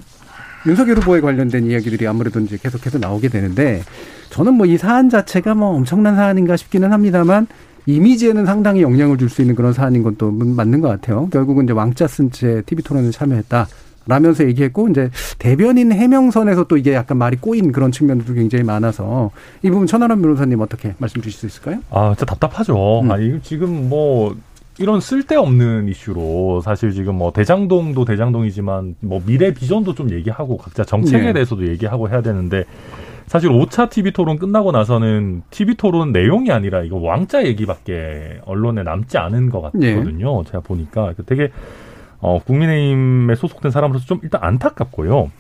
Speaker 2: 윤석열 후보에 관련된 이야기들이 아무래도 이제 계속해서 나오게 되는데 저는 뭐 이 사안 자체가 뭐 엄청난 사안인가 싶기는 합니다만 이미지에는 상당히 영향을 줄 수 있는 그런 사안인 것도 맞는 것 같아요. 결국은 이제 왕자 쓴 채 TV 토론에 참여했다. 라면서 얘기했고 이제 대변인 해명선에서 또 이게 약간 말이 꼬인 그런 측면들도 굉장히 많아서 이 부분 천하람 변호사님 어떻게 말씀 주실 수 있을까요?
Speaker 6: 아, 진짜 답답하죠.
Speaker 2: 음.
Speaker 6: 아, 이거 지금 뭐 이런 쓸데없는 이슈로 사실 지금 뭐 대장동도 대장동이지만 뭐 미래 비전도 좀 얘기하고 각자 정책에
Speaker 2: 네.
Speaker 6: 대해서도 얘기하고 해야 되는데 사실 5차 TV 토론 끝나고 나서는 TV 토론 내용이 아니라 이거 왕자 얘기밖에 언론에 남지 않은 것 같거든요. 제가 보니까 되게 어, 국민의힘에 소속된 사람으로서 좀 일단 안타깝고요.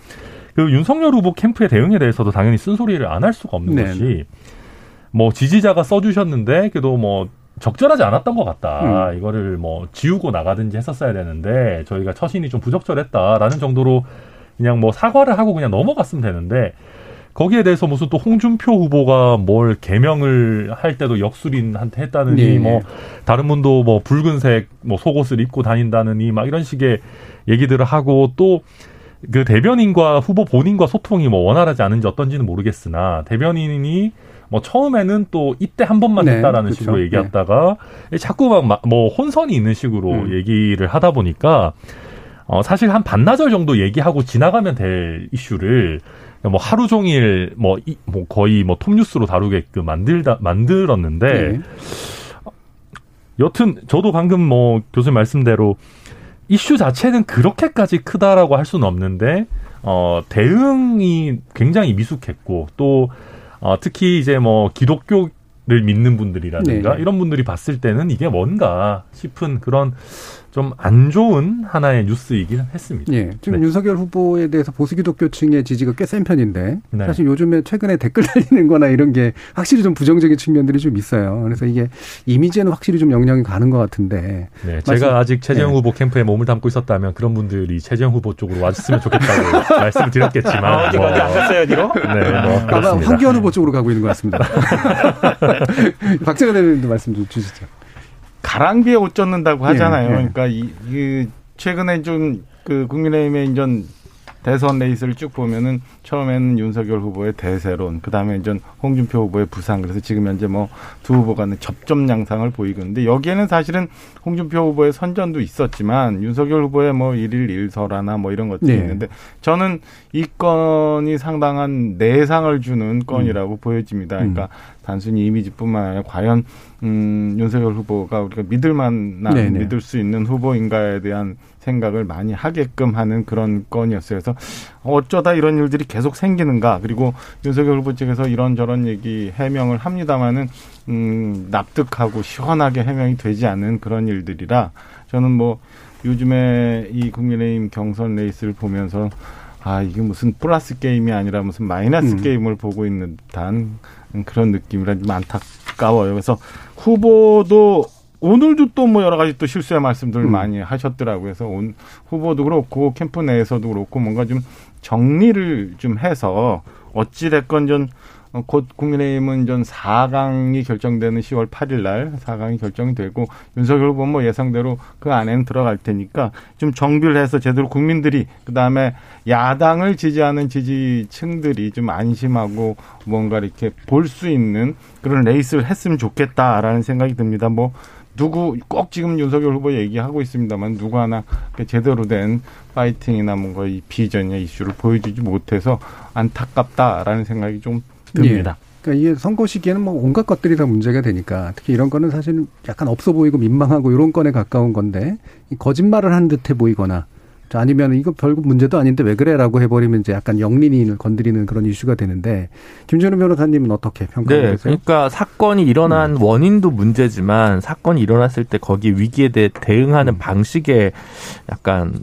Speaker 6: 그 윤석열 후보 캠프의 대응에 대해서도 당연히 쓴소리를 안 할 수가 없는
Speaker 2: 네.
Speaker 6: 것이 뭐 지지자가 써주셨는데 그래도 뭐 적절하지 않았던 것 같다. 이거를 뭐 지우고 나가든지 했었어야 되는데 저희가 처신이 좀 부적절했다라는 정도로 그냥 뭐 사과를 하고 그냥 넘어갔으면 되는데 거기에 대해서 무슨 또 홍준표 후보가 뭘 개명을 할 때도 역술인한테 했다느니
Speaker 2: 네.
Speaker 6: 뭐 다른 분도 뭐 붉은색 뭐 속옷을 입고 다닌다느니 막 이런 식의 얘기들을 하고 또 그 대변인과 후보 본인과 소통이 뭐 원활하지 않은지 어떤지는 모르겠으나 대변인이 뭐 처음에는 또 이때 한 번만
Speaker 2: 네,
Speaker 6: 했다라는
Speaker 2: 그렇죠.
Speaker 6: 식으로 얘기했다가 자꾸 막 뭐 혼선이 있는 식으로
Speaker 2: 음.
Speaker 6: 얘기를 하다 보니까 어 사실 한 반나절 정도 얘기하고 지나가면 될 이슈를 뭐 하루 종일 뭐, 이, 뭐 거의 뭐 톱뉴스로 다루게끔 만들다 만들었는데
Speaker 2: 네.
Speaker 6: 여튼 저도 방금 뭐 교수님 말씀대로 이슈 자체는 그렇게까지 크다라고 할 수는 없는데 어 대응이 굉장히 미숙했고 또 어, 특히 이제 뭐 기독교 를 믿는 분들이라든가
Speaker 2: 네.
Speaker 6: 이런 분들이 봤을 때는 이게 뭔가 싶은 그런 좀 안 좋은 하나의 뉴스이긴 했습니다.
Speaker 2: 예. 지금
Speaker 6: 네.
Speaker 2: 윤석열 후보에 대해서 보수 기독교층의 지지가 꽤 센 편인데
Speaker 6: 네.
Speaker 2: 사실 요즘에 최근에 댓글 달리는 거나 이런 게 확실히 좀 부정적인 측면들이 좀 있어요. 그래서 이게 이미지에는 확실히 좀 영향이 가는 것 같은데
Speaker 6: 네,
Speaker 2: 말씀-
Speaker 6: 제가 아직 최재형
Speaker 2: 네.
Speaker 6: 후보 캠프에 몸을 담고 있었다면 그런 분들이 최재형 후보 쪽으로 와줬으면 좋겠다고 말씀을 드렸겠지만
Speaker 3: 아, 어디
Speaker 6: 뭐,
Speaker 3: 가지 않겠어요, 뒤로?
Speaker 6: 네, 뭐
Speaker 2: 아마
Speaker 6: 그렇습니다.
Speaker 2: 황교안 후보 쪽으로 가고 있는 것 같습니다. 박재관 대변인도 말씀 좀 주시죠.
Speaker 4: 가랑비에 옷 젖는다고 하잖아요.
Speaker 2: 예, 예.
Speaker 4: 그러니까 이, 이 최근에 좀 그 국민의힘의 이전 대선 레이스를 쭉 보면은 처음에는 윤석열 후보의 대세론, 그 다음에 이제 홍준표 후보의 부상, 그래서 지금 현재 뭐 두 후보 간의 접점 양상을 보이고 있는데 여기에는 사실은 홍준표 후보의 선전도 있었지만 윤석열 후보의 뭐 일일 일설화나 뭐 이런 것들이
Speaker 2: 네.
Speaker 4: 있는데 저는 이 건이 상당한 내상을 주는 건이라고 보여집니다. 그러니까 단순히 이미지뿐만 아니라 과연 음, 윤석열 후보가 우리가 믿을 만한
Speaker 2: 네네.
Speaker 4: 믿을 수 있는 후보인가에 대한 생각을 많이 하게끔 하는 그런 건이었어요. 그래서 어쩌다 이런 일들이 계속 생기는가. 그리고 윤석열 후보 측에서 이런저런 얘기 해명을 합니다마는 음, 납득하고 시원하게 해명이 되지 않은 그런 일들이라 저는 뭐 요즘에 이 국민의힘 경선 레이스를 보면서 아, 이게 무슨 플러스 게임이 아니라 무슨 마이너스
Speaker 2: 음.
Speaker 4: 게임을 보고 있는 듯한 그런 느낌이라 좀 안타까워요. 그래서 후보도 오늘도 또 뭐 여러 가지 또 실수의 말씀들을
Speaker 2: 음.
Speaker 4: 많이 하셨더라고요. 그래서 온 후보도 그렇고 캠프 내에서도 그렇고 뭔가 좀 정리를 좀 해서 어찌 됐건 전 어, 곧 국민의힘은 전 4강이 결정되는 10월 8일 날 4강이 결정이 되고 윤석열 후보 뭐 예상대로 그 안에는 들어갈 테니까 좀 정비를 해서 제대로 국민들이 그다음에 야당을 지지하는 지지층들이 좀 안심하고 뭔가 이렇게 볼 수 있는 그런 레이스를 했으면 좋겠다라는 생각이 듭니다. 뭐 누구 꼭 지금 윤석열 후보 얘기하고 있습니다만 누구 하나 그 제대로 된 파이팅이나 뭔가 이 비전이나 이슈를 보여주지 못해서 안타깝다라는 생각이 좀 듭니다.
Speaker 2: 그러니까 이게 선거 시기에는 뭐 온갖 것들이 다 문제가 되니까 특히 이런 거는 사실 약간 없어 보이고 민망하고 이런 건에 가까운 건데 이 거짓말을 한 듯해 보이거나 자, 아니면 이거 별거 문제도 아닌데 왜 그래라고 해버리면 이제 약간 영린이 건드리는 그런 이슈가 되는데 김준호 변호사님은 어떻게 평가하고
Speaker 5: 네? 그러니까 사건이 일어난 원인도 문제지만 사건이 일어났을 때 거기 위기에 대해 대응하는 방식에 약간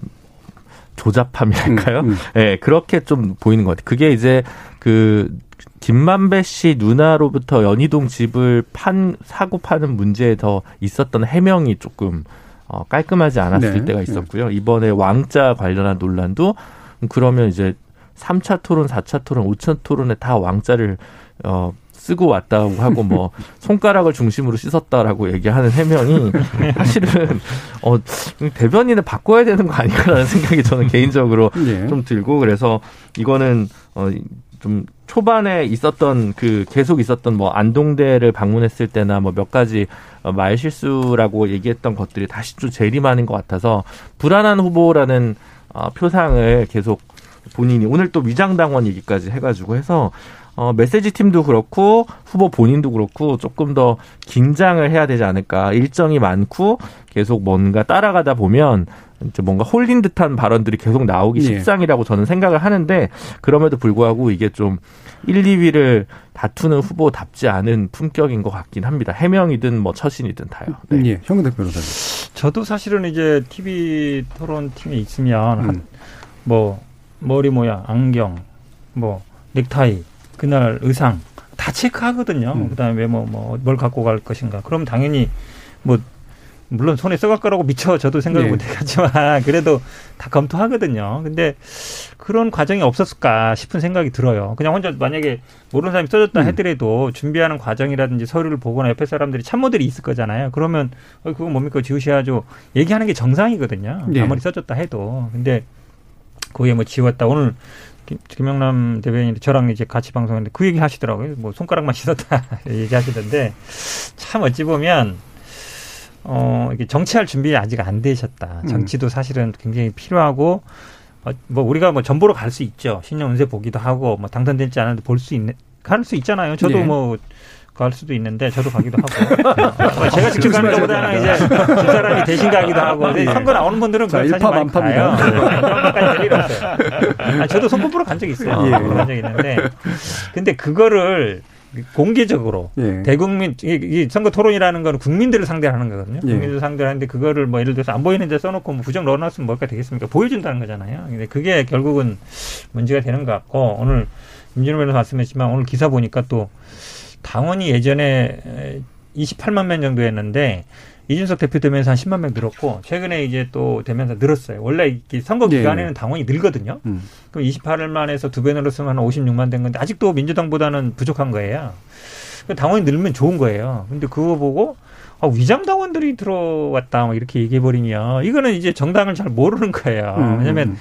Speaker 5: 조잡함이랄까요?
Speaker 2: 음, 음.
Speaker 5: 예, 그렇게 좀 보이는 것 같아요. 그게 이제 그 김만배 씨 누나로부터 연희동 집을 판 사고 파는 문제에 더 있었던 해명이 조금 어, 깔끔하지 않았을
Speaker 2: 네,
Speaker 5: 때가 있었고요. 이번에 왕자 관련한 논란도 그러면 이제 3차 토론, 4차 토론, 5차 토론에 다 왕자를 어 쓰고 왔다고 하고 뭐 손가락을 중심으로 씻었다라고 얘기하는 해명이 사실은 어 대변인을 바꿔야 되는 거 아닌가라는 생각이 저는 개인적으로
Speaker 2: 예.
Speaker 5: 좀 들고 그래서 이거는 어좀 초반에 있었던 그 계속 있었던 뭐 안동대를 방문했을 때나 뭐 몇 가지 어, 말 실수라고 얘기했던 것들이 다시 좀 재림하는 것 같아서 불안한 후보라는 어, 표상을 계속 본인이 오늘 또 위장당원 얘기까지 해가지고 해서 어, 메시지 팀도 그렇고 후보 본인도 그렇고 조금 더 긴장을 해야 되지 않을까. 일정이 많고 계속 뭔가 따라가다 보면 이제 뭔가 홀린 듯한 발언들이 계속 나오기
Speaker 2: 예.
Speaker 5: 십상이라고 저는 생각을 하는데 그럼에도 불구하고 이게 좀 1, 2위를 다투는 후보답지 않은 품격인 것 같긴 합니다. 해명이든 뭐 처신이든 다요. 네.
Speaker 2: 예. 현근택 변호사님.
Speaker 3: 저도 사실은 이제 TV 토론 팀에 있으면 한
Speaker 2: 음.
Speaker 3: 뭐 머리 모양, 안경, 뭐 넥타이, 그날 의상 다 체크하거든요.
Speaker 2: 음.
Speaker 3: 그다음에 뭐 뭐 뭘 갖고 갈 것인가. 그럼 당연히 뭐 물론 손에 써갈 거라고 미처 저도 생각을
Speaker 2: 네.
Speaker 3: 못해갔지만 그래도 다 검토하거든요. 근데 그런 과정이 없었을까 싶은 생각이 들어요. 그냥 혼자 만약에 모르는 사람이 써줬다
Speaker 2: 음.
Speaker 3: 하더라도 준비하는 과정이라든지 서류를 보거나 옆에 사람들이 참모들이 있을 거잖아요. 그러면 어, 그거 뭡니까 지우셔야죠. 얘기하는 게 정상이거든요.
Speaker 2: 네.
Speaker 3: 아무리 써줬다 해도. 근데 거기에 뭐 지웠다. 오늘 김- 김영남 대변인 저랑 이제 같이 방송했는데 그 얘기 하시더라고요. 뭐 손가락만 씻었다 얘기하시던데 참 어찌 보면 어 이게 정치할 준비 아직 안 되셨다.
Speaker 2: 음.
Speaker 3: 정치도 사실은 굉장히 필요하고 어, 뭐 우리가 뭐 전보러 갈수 있죠. 신년 운세 보기도 하고 뭐 당선될지 안 할지 볼수 있는 갈 수 있잖아요. 저도
Speaker 2: 네.
Speaker 3: 뭐 갈 수도 있는데 저도 가기도 하고 뭐 제가 직접 가는 것보다는 이제 두 사람이 대신 가기도 하고 근데 선거 나오는 분들은
Speaker 2: 자, 일파만파입니다.
Speaker 3: 그런까지 없어요. 아, 저도 손꼽으러 간적 있어요.
Speaker 2: 예.
Speaker 3: 간적 있는데 근데 그거를 공개적으로
Speaker 2: 예.
Speaker 3: 대국민 이, 이 선거 토론이라는 거는 국민들을 상대하는 거거든요.
Speaker 2: 예.
Speaker 3: 국민들을 상대하는데 그거를 뭐 예를 들어서 안 보이는 데 써놓고 뭐 부정 넣어놨으면 뭘까 되겠습니까? 보여준다는 거잖아요. 근데 그게 결국은 문제가 되는 것 같고 오늘 임진호 변호사 말씀했지만 오늘 기사 보니까 또 당원이 예전에 28만 명 정도 였는데 이준석 대표 되면서 한 10만 명 늘었고 최근에 이제 또 되면서 늘었어요. 원래 이 선거
Speaker 2: 예.
Speaker 3: 기간에는 당원이 늘거든요.
Speaker 2: 음.
Speaker 3: 그럼 28만에서 두 배 늘었으면 한 56만 된 건데 아직도 민주당보다는 부족한 거예요. 그 당원이 늘면 좋은 거예요. 근데 그거 보고 아, 위장 당원들이 들어왔다 뭐 이렇게 얘기해 버리면 이거는 이제 정당을 잘 모르는 거예요.
Speaker 2: 음,
Speaker 3: 왜냐면
Speaker 2: 음.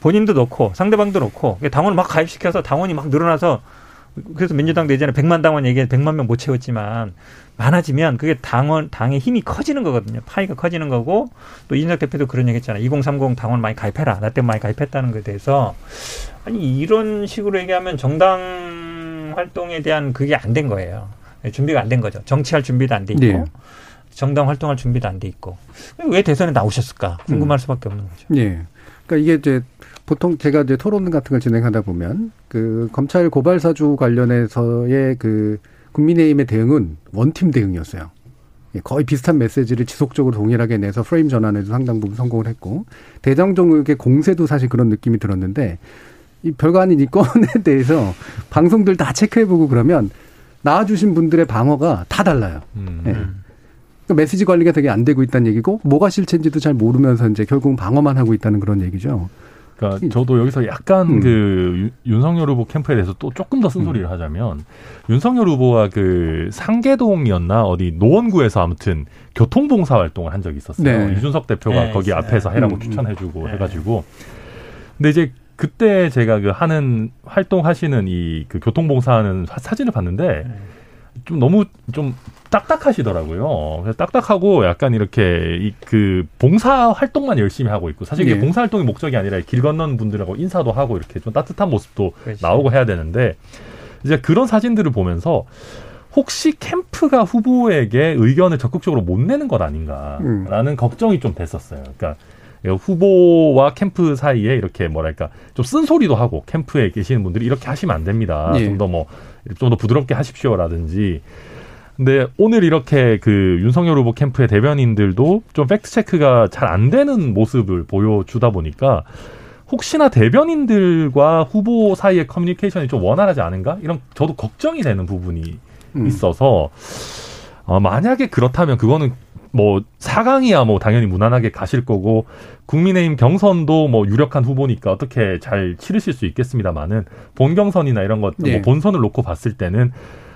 Speaker 3: 본인도 넣고 상대방도 넣고 당원을 막 가입시켜서 당원이 막 늘어나서 그래서 민주당도 예전에 100만 당원 얘기해 100만 명 못 채웠지만 많아지면 그게 당원 당의 힘이 커지는 거거든요. 파이가 커지는 거고 또 이준석 대표도 그런 얘기 했잖아요. 2030 당원 많이 가입해라. 나 때문에 많이 가입했다는 것에 대해서 아니 이런 식으로 얘기하면 정당 활동에 대한 그게 안 된 거예요. 준비가 안 된 거죠. 정치할 준비도 안 돼 있고
Speaker 2: 네.
Speaker 3: 정당 활동할 준비도 안 돼 있고 왜 대선에 나오셨을까 궁금할 수밖에 없는 거죠.
Speaker 2: 예. 그러니까 이게 이제 보통 제가 이제 토론 같은 걸 진행하다 보면 그 검찰 고발 사주 관련해서의 그 국민의힘의 대응은 원팀 대응이었어요. 예, 거의 비슷한 메시지를 지속적으로 동일하게 내서 프레임 전환에도 상당 부분 성공을 했고 대장정 의혹의 공세도 사실 그런 느낌이 들었는데 이 별거 아닌 이 건에 대해서 방송들 다 체크해보고 그러면 나와주신 분들의 방어가 다 달라요.
Speaker 6: 음.
Speaker 2: 예. 그러니까 메시지 관리가 되게 안 되고 있다는 얘기고 뭐가 실체인지도 잘 모르면서 이제 결국은 방어만 하고 있다는 그런 얘기죠.
Speaker 6: 그러니까 저도 여기서 약간
Speaker 2: 음.
Speaker 6: 그 유- 윤석열 후보 캠프에 대해서 또 조금 더 쓴소리를 하자면 윤석열 후보가 그 상계동이었나 어디 노원구에서 아무튼 교통봉사 활동을 한 적이 있었어요.
Speaker 2: 네.
Speaker 6: 이준석 대표가
Speaker 3: 네,
Speaker 6: 거기
Speaker 3: 있어요.
Speaker 6: 앞에서 해라고
Speaker 2: 음,
Speaker 6: 추천해주고
Speaker 3: 네.
Speaker 6: 해가지고 근데 이제 그때 제가 그 하는 활동하시는 이 그 교통봉사하는 사- 사진을 봤는데 좀 너무 좀 딱딱하시더라고요. 그래서 딱딱하고 약간 이렇게 이 그 봉사 활동만 열심히 하고 있고 사실 이게
Speaker 2: 예.
Speaker 6: 봉사 활동이 목적이 아니라 길 건너는 분들하고 인사도 하고 이렇게 좀 따뜻한 모습도
Speaker 3: 그렇죠.
Speaker 6: 나오고 해야 되는데 이제 그런 사진들을 보면서 혹시 캠프가 후보에게 의견을 적극적으로 못 내는 것 아닌가라는 걱정이 좀 됐었어요. 그러니까 후보와 캠프 사이에 이렇게 뭐랄까 좀 쓴소리도 하고 캠프에 계시는 분들이 이렇게 하시면 안 됩니다.
Speaker 2: 예.
Speaker 6: 좀더 뭐 좀 더 부드럽게 하십시오라든지. 근데 오늘 이렇게 그 윤석열 후보 캠프의 대변인들도 좀 팩트 체크가 잘 안 되는 모습을 보여주다 보니까 혹시나 대변인들과 후보 사이의 커뮤니케이션이 좀 원활하지 않은가 이런 저도 걱정이 되는 부분이
Speaker 2: 음.
Speaker 6: 있어서 어, 만약에 그렇다면 그거는 뭐 4강이야 뭐 당연히 무난하게 가실 거고 국민의힘 경선도 뭐 유력한 후보니까 어떻게 잘 치르실 수 있겠습니다만은 본 경선이나 이런 것,
Speaker 2: 네.
Speaker 6: 뭐 본선을 놓고 봤을 때는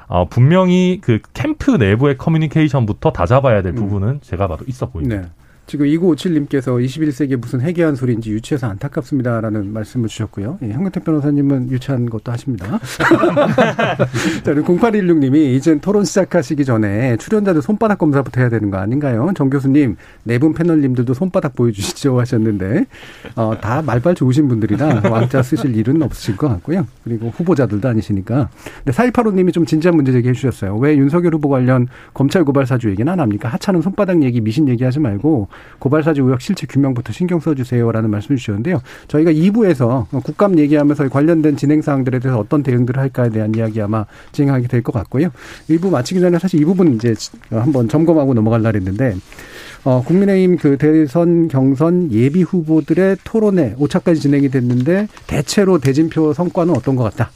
Speaker 6: 어, 분명히 그 캠프 내부의 커뮤니케이션부터 다 잡아야 될
Speaker 2: 음.
Speaker 6: 부분은 제가 봐도 있어 보입니다.
Speaker 2: 네. 지금 2957님께서 21세기에 무슨 해괴한 소리인지 유치해서 안타깝습니다라는 말씀을 주셨고요. 예, 황근택 변호사님은 유치한 것도 하십니다. 자, 그리고 0816님이 이젠 토론 시작하시기 전에 출연자들 손바닥 검사부터 해야 되는 거 아닌가요? 정 교수님, 네 분 패널님들도 손바닥 보여주시죠 하셨는데, 어, 다 말빨 좋으신 분들이라 왕자 쓰실 일은 없으실 것 같고요. 그리고 후보자들도 아니시니까. 근데 4285님이 좀 진지한 문제 제기해 주셨어요. 왜 윤석열 후보 관련 검찰 고발 사주 얘기는 안 합니까? 하찮은 손바닥 얘기, 미신 얘기하지 말고 고발 사주 의혹 실체 규명부터 신경 써주세요라는 말씀을 주셨는데요. 저희가 2부에서 국감 얘기하면서 관련된 진행 사항들에 대해서 어떤 대응들을 할까에 대한 이야기 아마 진행하게 될 것 같고요. 1부 마치기 전에 사실 이 부분 이제 한번 점검하고 넘어갈라 했는데 어, 국민의힘 그 대선 경선 예비 후보들의 토론회 5차까지 진행이 됐는데 대체로 대진표 성과는 어떤 것 같다.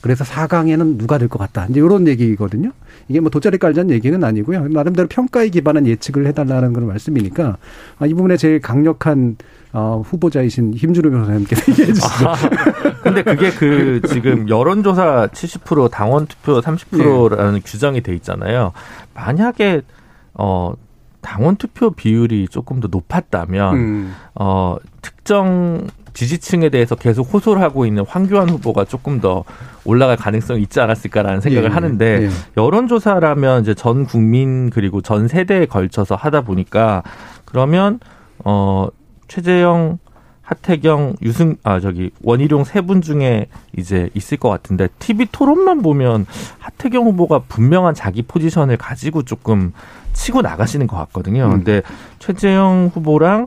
Speaker 2: 그래서 4강에는 누가 될 것 같다. 이제 이런 얘기거든요. 이게 뭐 돗자리 깔자는 얘기는 아니고요. 나름대로 평가에 기반한 예측을 해달라는 그런 말씀이니까 아, 이 부분에 제일 강력한 어, 후보자이신 힘주루 변호사님께서 얘기해 주시죠.
Speaker 5: 아, 근데 그게 그 지금 여론조사 70% 당원 투표 30%라는 규정이 돼 있잖아요. 만약에 어 당원 투표 비율이 조금 더 높았다면
Speaker 2: 음.
Speaker 5: 어 특정 지지층에 대해서 계속 호소를 하고 있는 황교안 후보가 조금 더 올라갈 가능성이 있지 않았을까라는 생각을
Speaker 2: 예,
Speaker 5: 하는데
Speaker 2: 예.
Speaker 5: 여론조사라면 이제 전 국민 그리고 전 세대에 걸쳐서 하다 보니까 그러면 어 최재형 하태경, 유승, 아, 저기, 원희룡 세 분 중에 이제 있을 것 같은데, TV 토론만 보면 하태경 후보가 분명한 자기 포지션을 가지고 조금 치고 나가시는 것 같거든요.
Speaker 2: 음.
Speaker 5: 근데 최재형 후보랑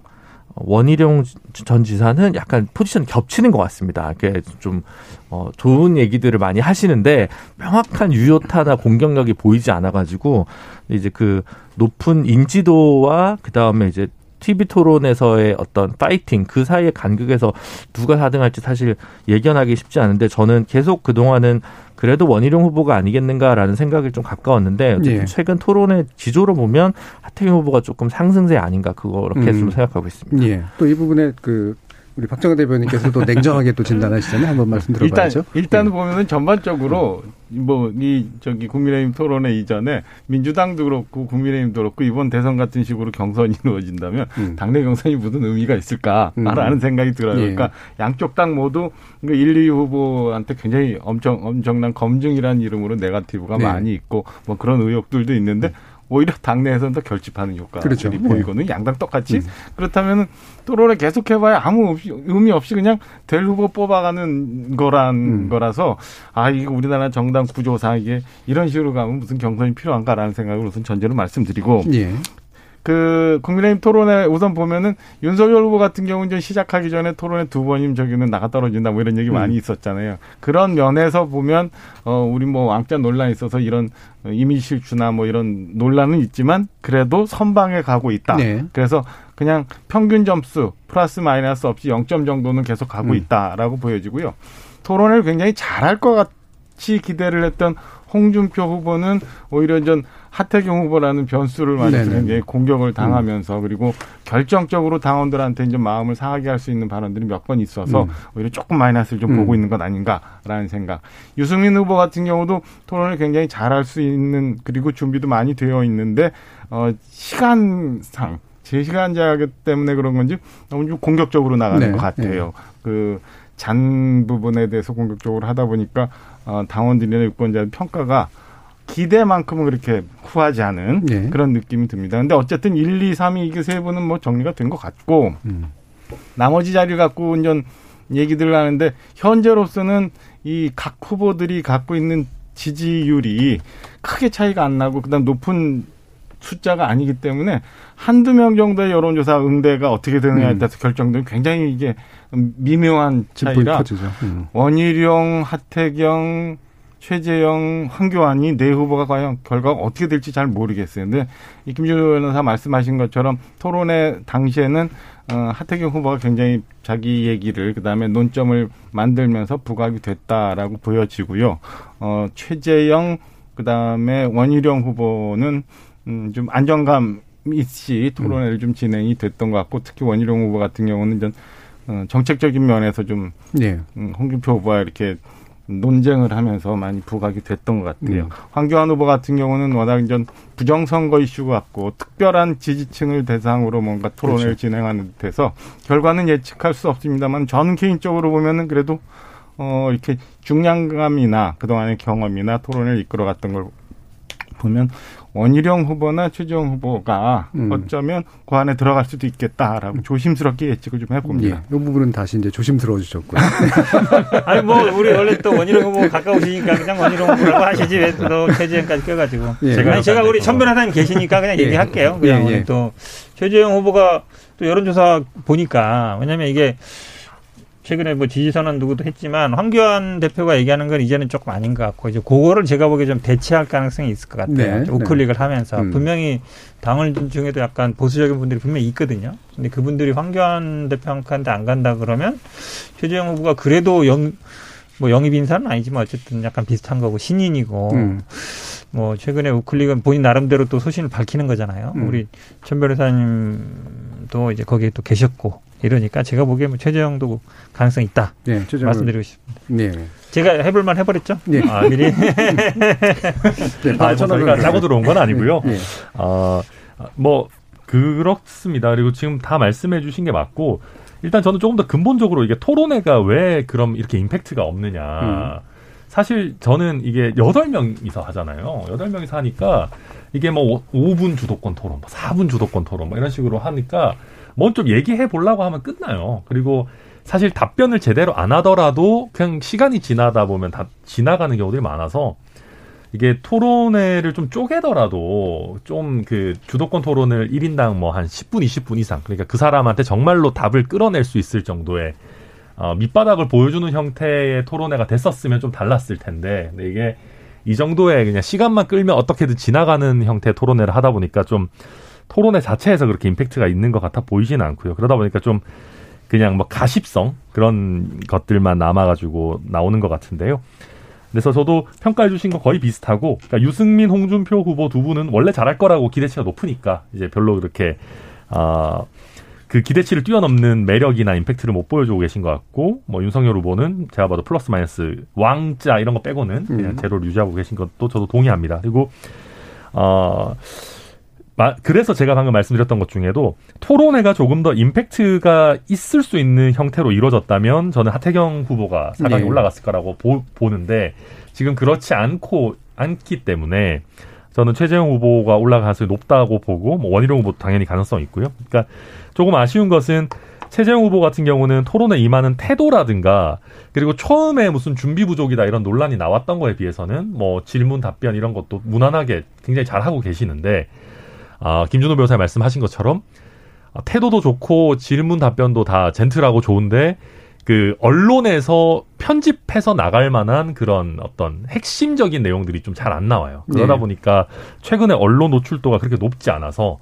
Speaker 5: 원희룡 전 지사는 약간 포지션 겹치는 것 같습니다. 그게 좀, 어, 좋은 얘기들을 많이 하시는데, 명확한 유효타나 공격력이 보이지 않아가지고, 이제 그 높은 인지도와 그 다음에 이제 TV 토론에서의 어떤 파이팅 그 사이의 간극에서 누가 4등할지 사실 예견하기 쉽지 않은데 저는 계속 그 동안은 그래도 원희룡 후보가 아니겠는가라는 생각이 좀 가까웠는데 어쨌든
Speaker 2: 예.
Speaker 5: 최근 토론의 지조로 보면 하태경 후보가 조금 상승세 아닌가 그렇게
Speaker 2: 음.
Speaker 5: 좀 생각하고 있습니다.
Speaker 2: 예. 또 이 부분에 그 우리 박정현 대변인께서도 냉정하게 또 진단하시잖아요. 한번 말씀
Speaker 4: 일단
Speaker 2: 들어봐야죠.
Speaker 4: 일단
Speaker 2: 예.
Speaker 4: 보면은 전반적으로 뭐 이 저기 국민의힘 토론회 이전에 민주당도 그렇고 국민의힘도 그렇고 이번 대선 같은 식으로 경선이 이루어진다면
Speaker 2: 음.
Speaker 4: 당내 경선이 무슨 의미가 있을까라는
Speaker 2: 음.
Speaker 4: 생각이 들어요.
Speaker 2: 예.
Speaker 4: 그러니까 양쪽 당 모두 그 1, 2 후보한테 굉장히 엄청 엄청난 검증이라는 이름으로 네가티브가
Speaker 2: 네.
Speaker 4: 많이 있고 뭐 그런 의혹들도 있는데 오히려 당내에서는 더 결집하는 효과들이
Speaker 2: 그렇죠.
Speaker 4: 보이거든요. 양당 똑같이
Speaker 2: 음.
Speaker 4: 그렇다면은 토론을 계속해봐야 아무 없이- 의미 없이 그냥 될 후보 뽑아가는 거란
Speaker 2: 음.
Speaker 4: 거라서 아 이거 우리나라 정당 구조상 이게 이런 식으로 가면 무슨 경선이 필요한가라는 생각을 우선 전제로 말씀드리고
Speaker 2: 예.
Speaker 4: 그 국민의힘 토론회 우선 보면은 윤석열 후보 같은 경우는 이제 시작하기 전에 토론회 두 번이면 저기는 나가 떨어진다 뭐 이런 얘기
Speaker 2: 음.
Speaker 4: 많이 있었잖아요. 그런 면에서 보면 어 우리 뭐 왕자 논란이 있어서 이런 이미지 실추나 뭐 이런 논란은 있지만 그래도 선방에 가고 있다.
Speaker 2: 네.
Speaker 4: 그래서 그냥 평균 점수 플러스 마이너스 없이 0점 정도는 계속 가고
Speaker 2: 음.
Speaker 4: 있다라고 보여지고요. 토론을 굉장히 잘할 것 같이 기대를 했던 홍준표 후보는 오히려 전 하태경 후보라는 변수를. 맞아서 굉장히 공격을 당하면서 그리고 결정적으로 당원들한테 이제 마음을 상하게 할 수 있는 발언들이 몇 번 있어서
Speaker 2: 음.
Speaker 4: 오히려 조금 마이너스를 좀
Speaker 2: 음.
Speaker 4: 보고 있는 것 아닌가라는 생각. 유승민 후보 같은 경우도 토론을 굉장히 잘할 수 있는 그리고 준비도 많이 되어 있는데 어 시간상 제 시간 제약 때문에 그런 건지 너무 좀 공격적으로 나가는
Speaker 2: 네.
Speaker 4: 것 같아요. 그잔 부분에 대해서 공격적으로 하다 보니까 어, 당원들이나 유권자의 평가가 기대만큼은 그렇게 후하지 않은
Speaker 2: 네.
Speaker 4: 그런 느낌이 듭니다. 근데 어쨌든 1, 2, 3, 2, 세 분은 뭐 정리가 된 것 같고
Speaker 2: 음.
Speaker 4: 나머지 자리를 갖고 이제 얘기들을 하는데 현재로서는 이 각 후보들이 갖고 있는 지지율이 크게 차이가 안 나고 그다음 높은 숫자가 아니기 때문에 한두 명 정도의 여론조사 응대가 어떻게 되느냐에
Speaker 2: 음.
Speaker 4: 따라서 결정되는 굉장히 이게 미묘한 차이라.
Speaker 2: 음.
Speaker 4: 원희룡, 하태경, 최재형, 황교안이 네 후보가 과연 결과가 어떻게 될지 잘 모르겠어요. 근데 이 김준호 변호사 말씀하신 것처럼 토론회 당시에는 어, 하태경 후보가 굉장히 자기 얘기를 그다음에 논점을 만들면서 부각이 됐다라고 보여지고요. 어, 최재형 그다음에 원희룡 후보는 음, 좀 안정감 있이 토론회를 좀 진행이 됐던 것 같고 특히 원희룡 후보 같은 경우는 좀 어, 정책적인 면에서 좀
Speaker 2: 예.
Speaker 4: 음, 홍준표 후보와 이렇게 논쟁을 하면서 많이 부각이 됐던 것 같아요.
Speaker 2: 음.
Speaker 4: 황교안 후보 같은 경우는 워낙 전 부정선거 이슈 같고 특별한 지지층을 대상으로 뭔가 토론을
Speaker 2: 그렇죠.
Speaker 4: 진행하는 듯해서 결과는 예측할 수 없습니다만 저는 개인적으로 보면은 그래도 어 이렇게 중량감이나 그동안의 경험이나 토론을 이끌어갔던 걸 보면 원희룡 후보나 최재형 후보가
Speaker 2: 음.
Speaker 4: 어쩌면 그 안에 들어갈 수도 있겠다라고 조심스럽게 예측을 좀
Speaker 2: 예.
Speaker 4: 해봅니다.
Speaker 2: 이 부분은 다시 이제 조심스러워지셨고요.
Speaker 3: 아니 뭐 우리 원래 또 원희룡 후보 가까우시니까 그냥 원희룡 후보라고 하시지 왜 또 최재형까지 껴가지고
Speaker 2: 예.
Speaker 3: 제가 아니 제가 우리 천 변호사님 계시니까 그냥
Speaker 2: 예.
Speaker 3: 얘기할게요. 그냥
Speaker 2: 예, 예.
Speaker 3: 또 최재형 후보가 또 여론조사 보니까 왜냐면 이게 최근에 뭐 지지선언 누구도 했지만 황교안 대표가 얘기하는 건 이제는 조금 아닌 것 같고 이제 그거를 제가 보기에 좀 대체할 가능성이 있을 것 같아요.
Speaker 2: 네,
Speaker 3: 우클릭을 하면서
Speaker 2: 음.
Speaker 3: 분명히 당을 중에도 약간 보수적인 분들이 분명히 있거든요. 근데 그분들이 황교안 대표한테 안 간다 그러면 최재형 후보가 그래도 영, 뭐 영입 인사는 아니지만 어쨌든 약간 비슷한 거고 신인이고
Speaker 2: 음.
Speaker 3: 뭐 최근에 우클릭은 본인 나름대로 또 소신을 밝히는 거잖아요.
Speaker 2: 음.
Speaker 3: 우리 천 변호사님도 이제 거기에 또 계셨고 이러니까 제가 보기에 뭐 최재형도 가능성이 있다
Speaker 2: 예, 최재형
Speaker 3: 말씀드리고 싶습니다.
Speaker 2: 예.
Speaker 3: 제가 해볼만 해버렸죠.
Speaker 2: 예.
Speaker 6: 아,
Speaker 3: 미리
Speaker 2: 네,
Speaker 6: 아, 뭐 저희가 짜고 들어온 건 아니고요.
Speaker 2: 예.
Speaker 6: 아, 뭐 그렇습니다. 그리고 지금 다 말씀해 주신 게 맞고 일단 저는 조금 더 근본적으로 이게 토론회가 왜 그럼 이렇게 임팩트가 없느냐. 사실 저는 이게 여덟 명이서 하잖아요. 여덟 명이서 하니까 이게 뭐 5분 주도권 토론, 뭐 4분 주도권 토론 뭐 이런 식으로 하니까 뭐좀 얘기해 보려고 하면 끝나요. 그리고 사실 답변을 제대로 안 하더라도 그냥 시간이 지나다 보면 다 지나가는 경우들이 많아서 이게 토론회를 좀 쪼개더라도 좀 그 주도권 토론을 1인당 뭐 한 10분, 20분 이상 그러니까 그 사람한테 정말로 답을 끌어낼 수 있을 정도의 어, 밑바닥을 보여주는 형태의 토론회가 됐었으면 좀 달랐을 텐데 근데 이게 이 정도의 그냥 시간만 끌면 어떻게든 지나가는 형태의 토론회를 하다 보니까 좀 토론회 자체에서 그렇게 임팩트가 있는 것 같아 보이지는 않고요. 그러다 보니까 좀 그냥 뭐 가십성 그런 것들만 남아가지고 나오는 것 같은데요. 그래서 저도 평가해 주신 거 거의 비슷하고 그러니까 유승민, 홍준표 후보 두 분은 원래 잘할 거라고 기대치가 높으니까 이제 별로 그렇게 아, 그 기대치를 뛰어넘는 매력이나 임팩트를 못 보여주고 계신 것 같고 뭐 윤석열 후보는 제가 봐도 플러스 마이너스 왕자 이런 거 빼고는 그냥
Speaker 2: 음.
Speaker 6: 제로를 유지하고 계신 것도 저도 동의합니다. 그리고 어 마- 그래서 제가 방금 말씀드렸던 것 중에도 토론회가 조금 더 임팩트가 있을 수 있는 형태로 이루어졌다면 저는 하태경 후보가 사강에
Speaker 2: 네.
Speaker 6: 올라갔을 거라고 보, 보는데 지금 그렇지 않고 않기 때문에 저는 최재형 후보가 올라갈 가능성이 높다고 보고 뭐 원희룡 후보도 당연히 가능성이 있고요. 그러니까 조금 아쉬운 것은 최재형 후보 같은 경우는 토론에 임하는 태도라든가 그리고 처음에 무슨 준비 부족이다 이런 논란이 나왔던 거에 비해서는 뭐 질문 답변 이런 것도 무난하게 굉장히 잘하고 계시는데 아, 김준호 변호사님 말씀하신 것처럼 아, 태도도 좋고 질문 답변도 다 젠틀하고 좋은데 그 언론에서 편집해서 나갈 만한 그런 어떤 핵심적인 내용들이 좀 잘 안 나와요. 그러다
Speaker 2: 네.
Speaker 6: 보니까 최근에 언론 노출도가 그렇게 높지 않아서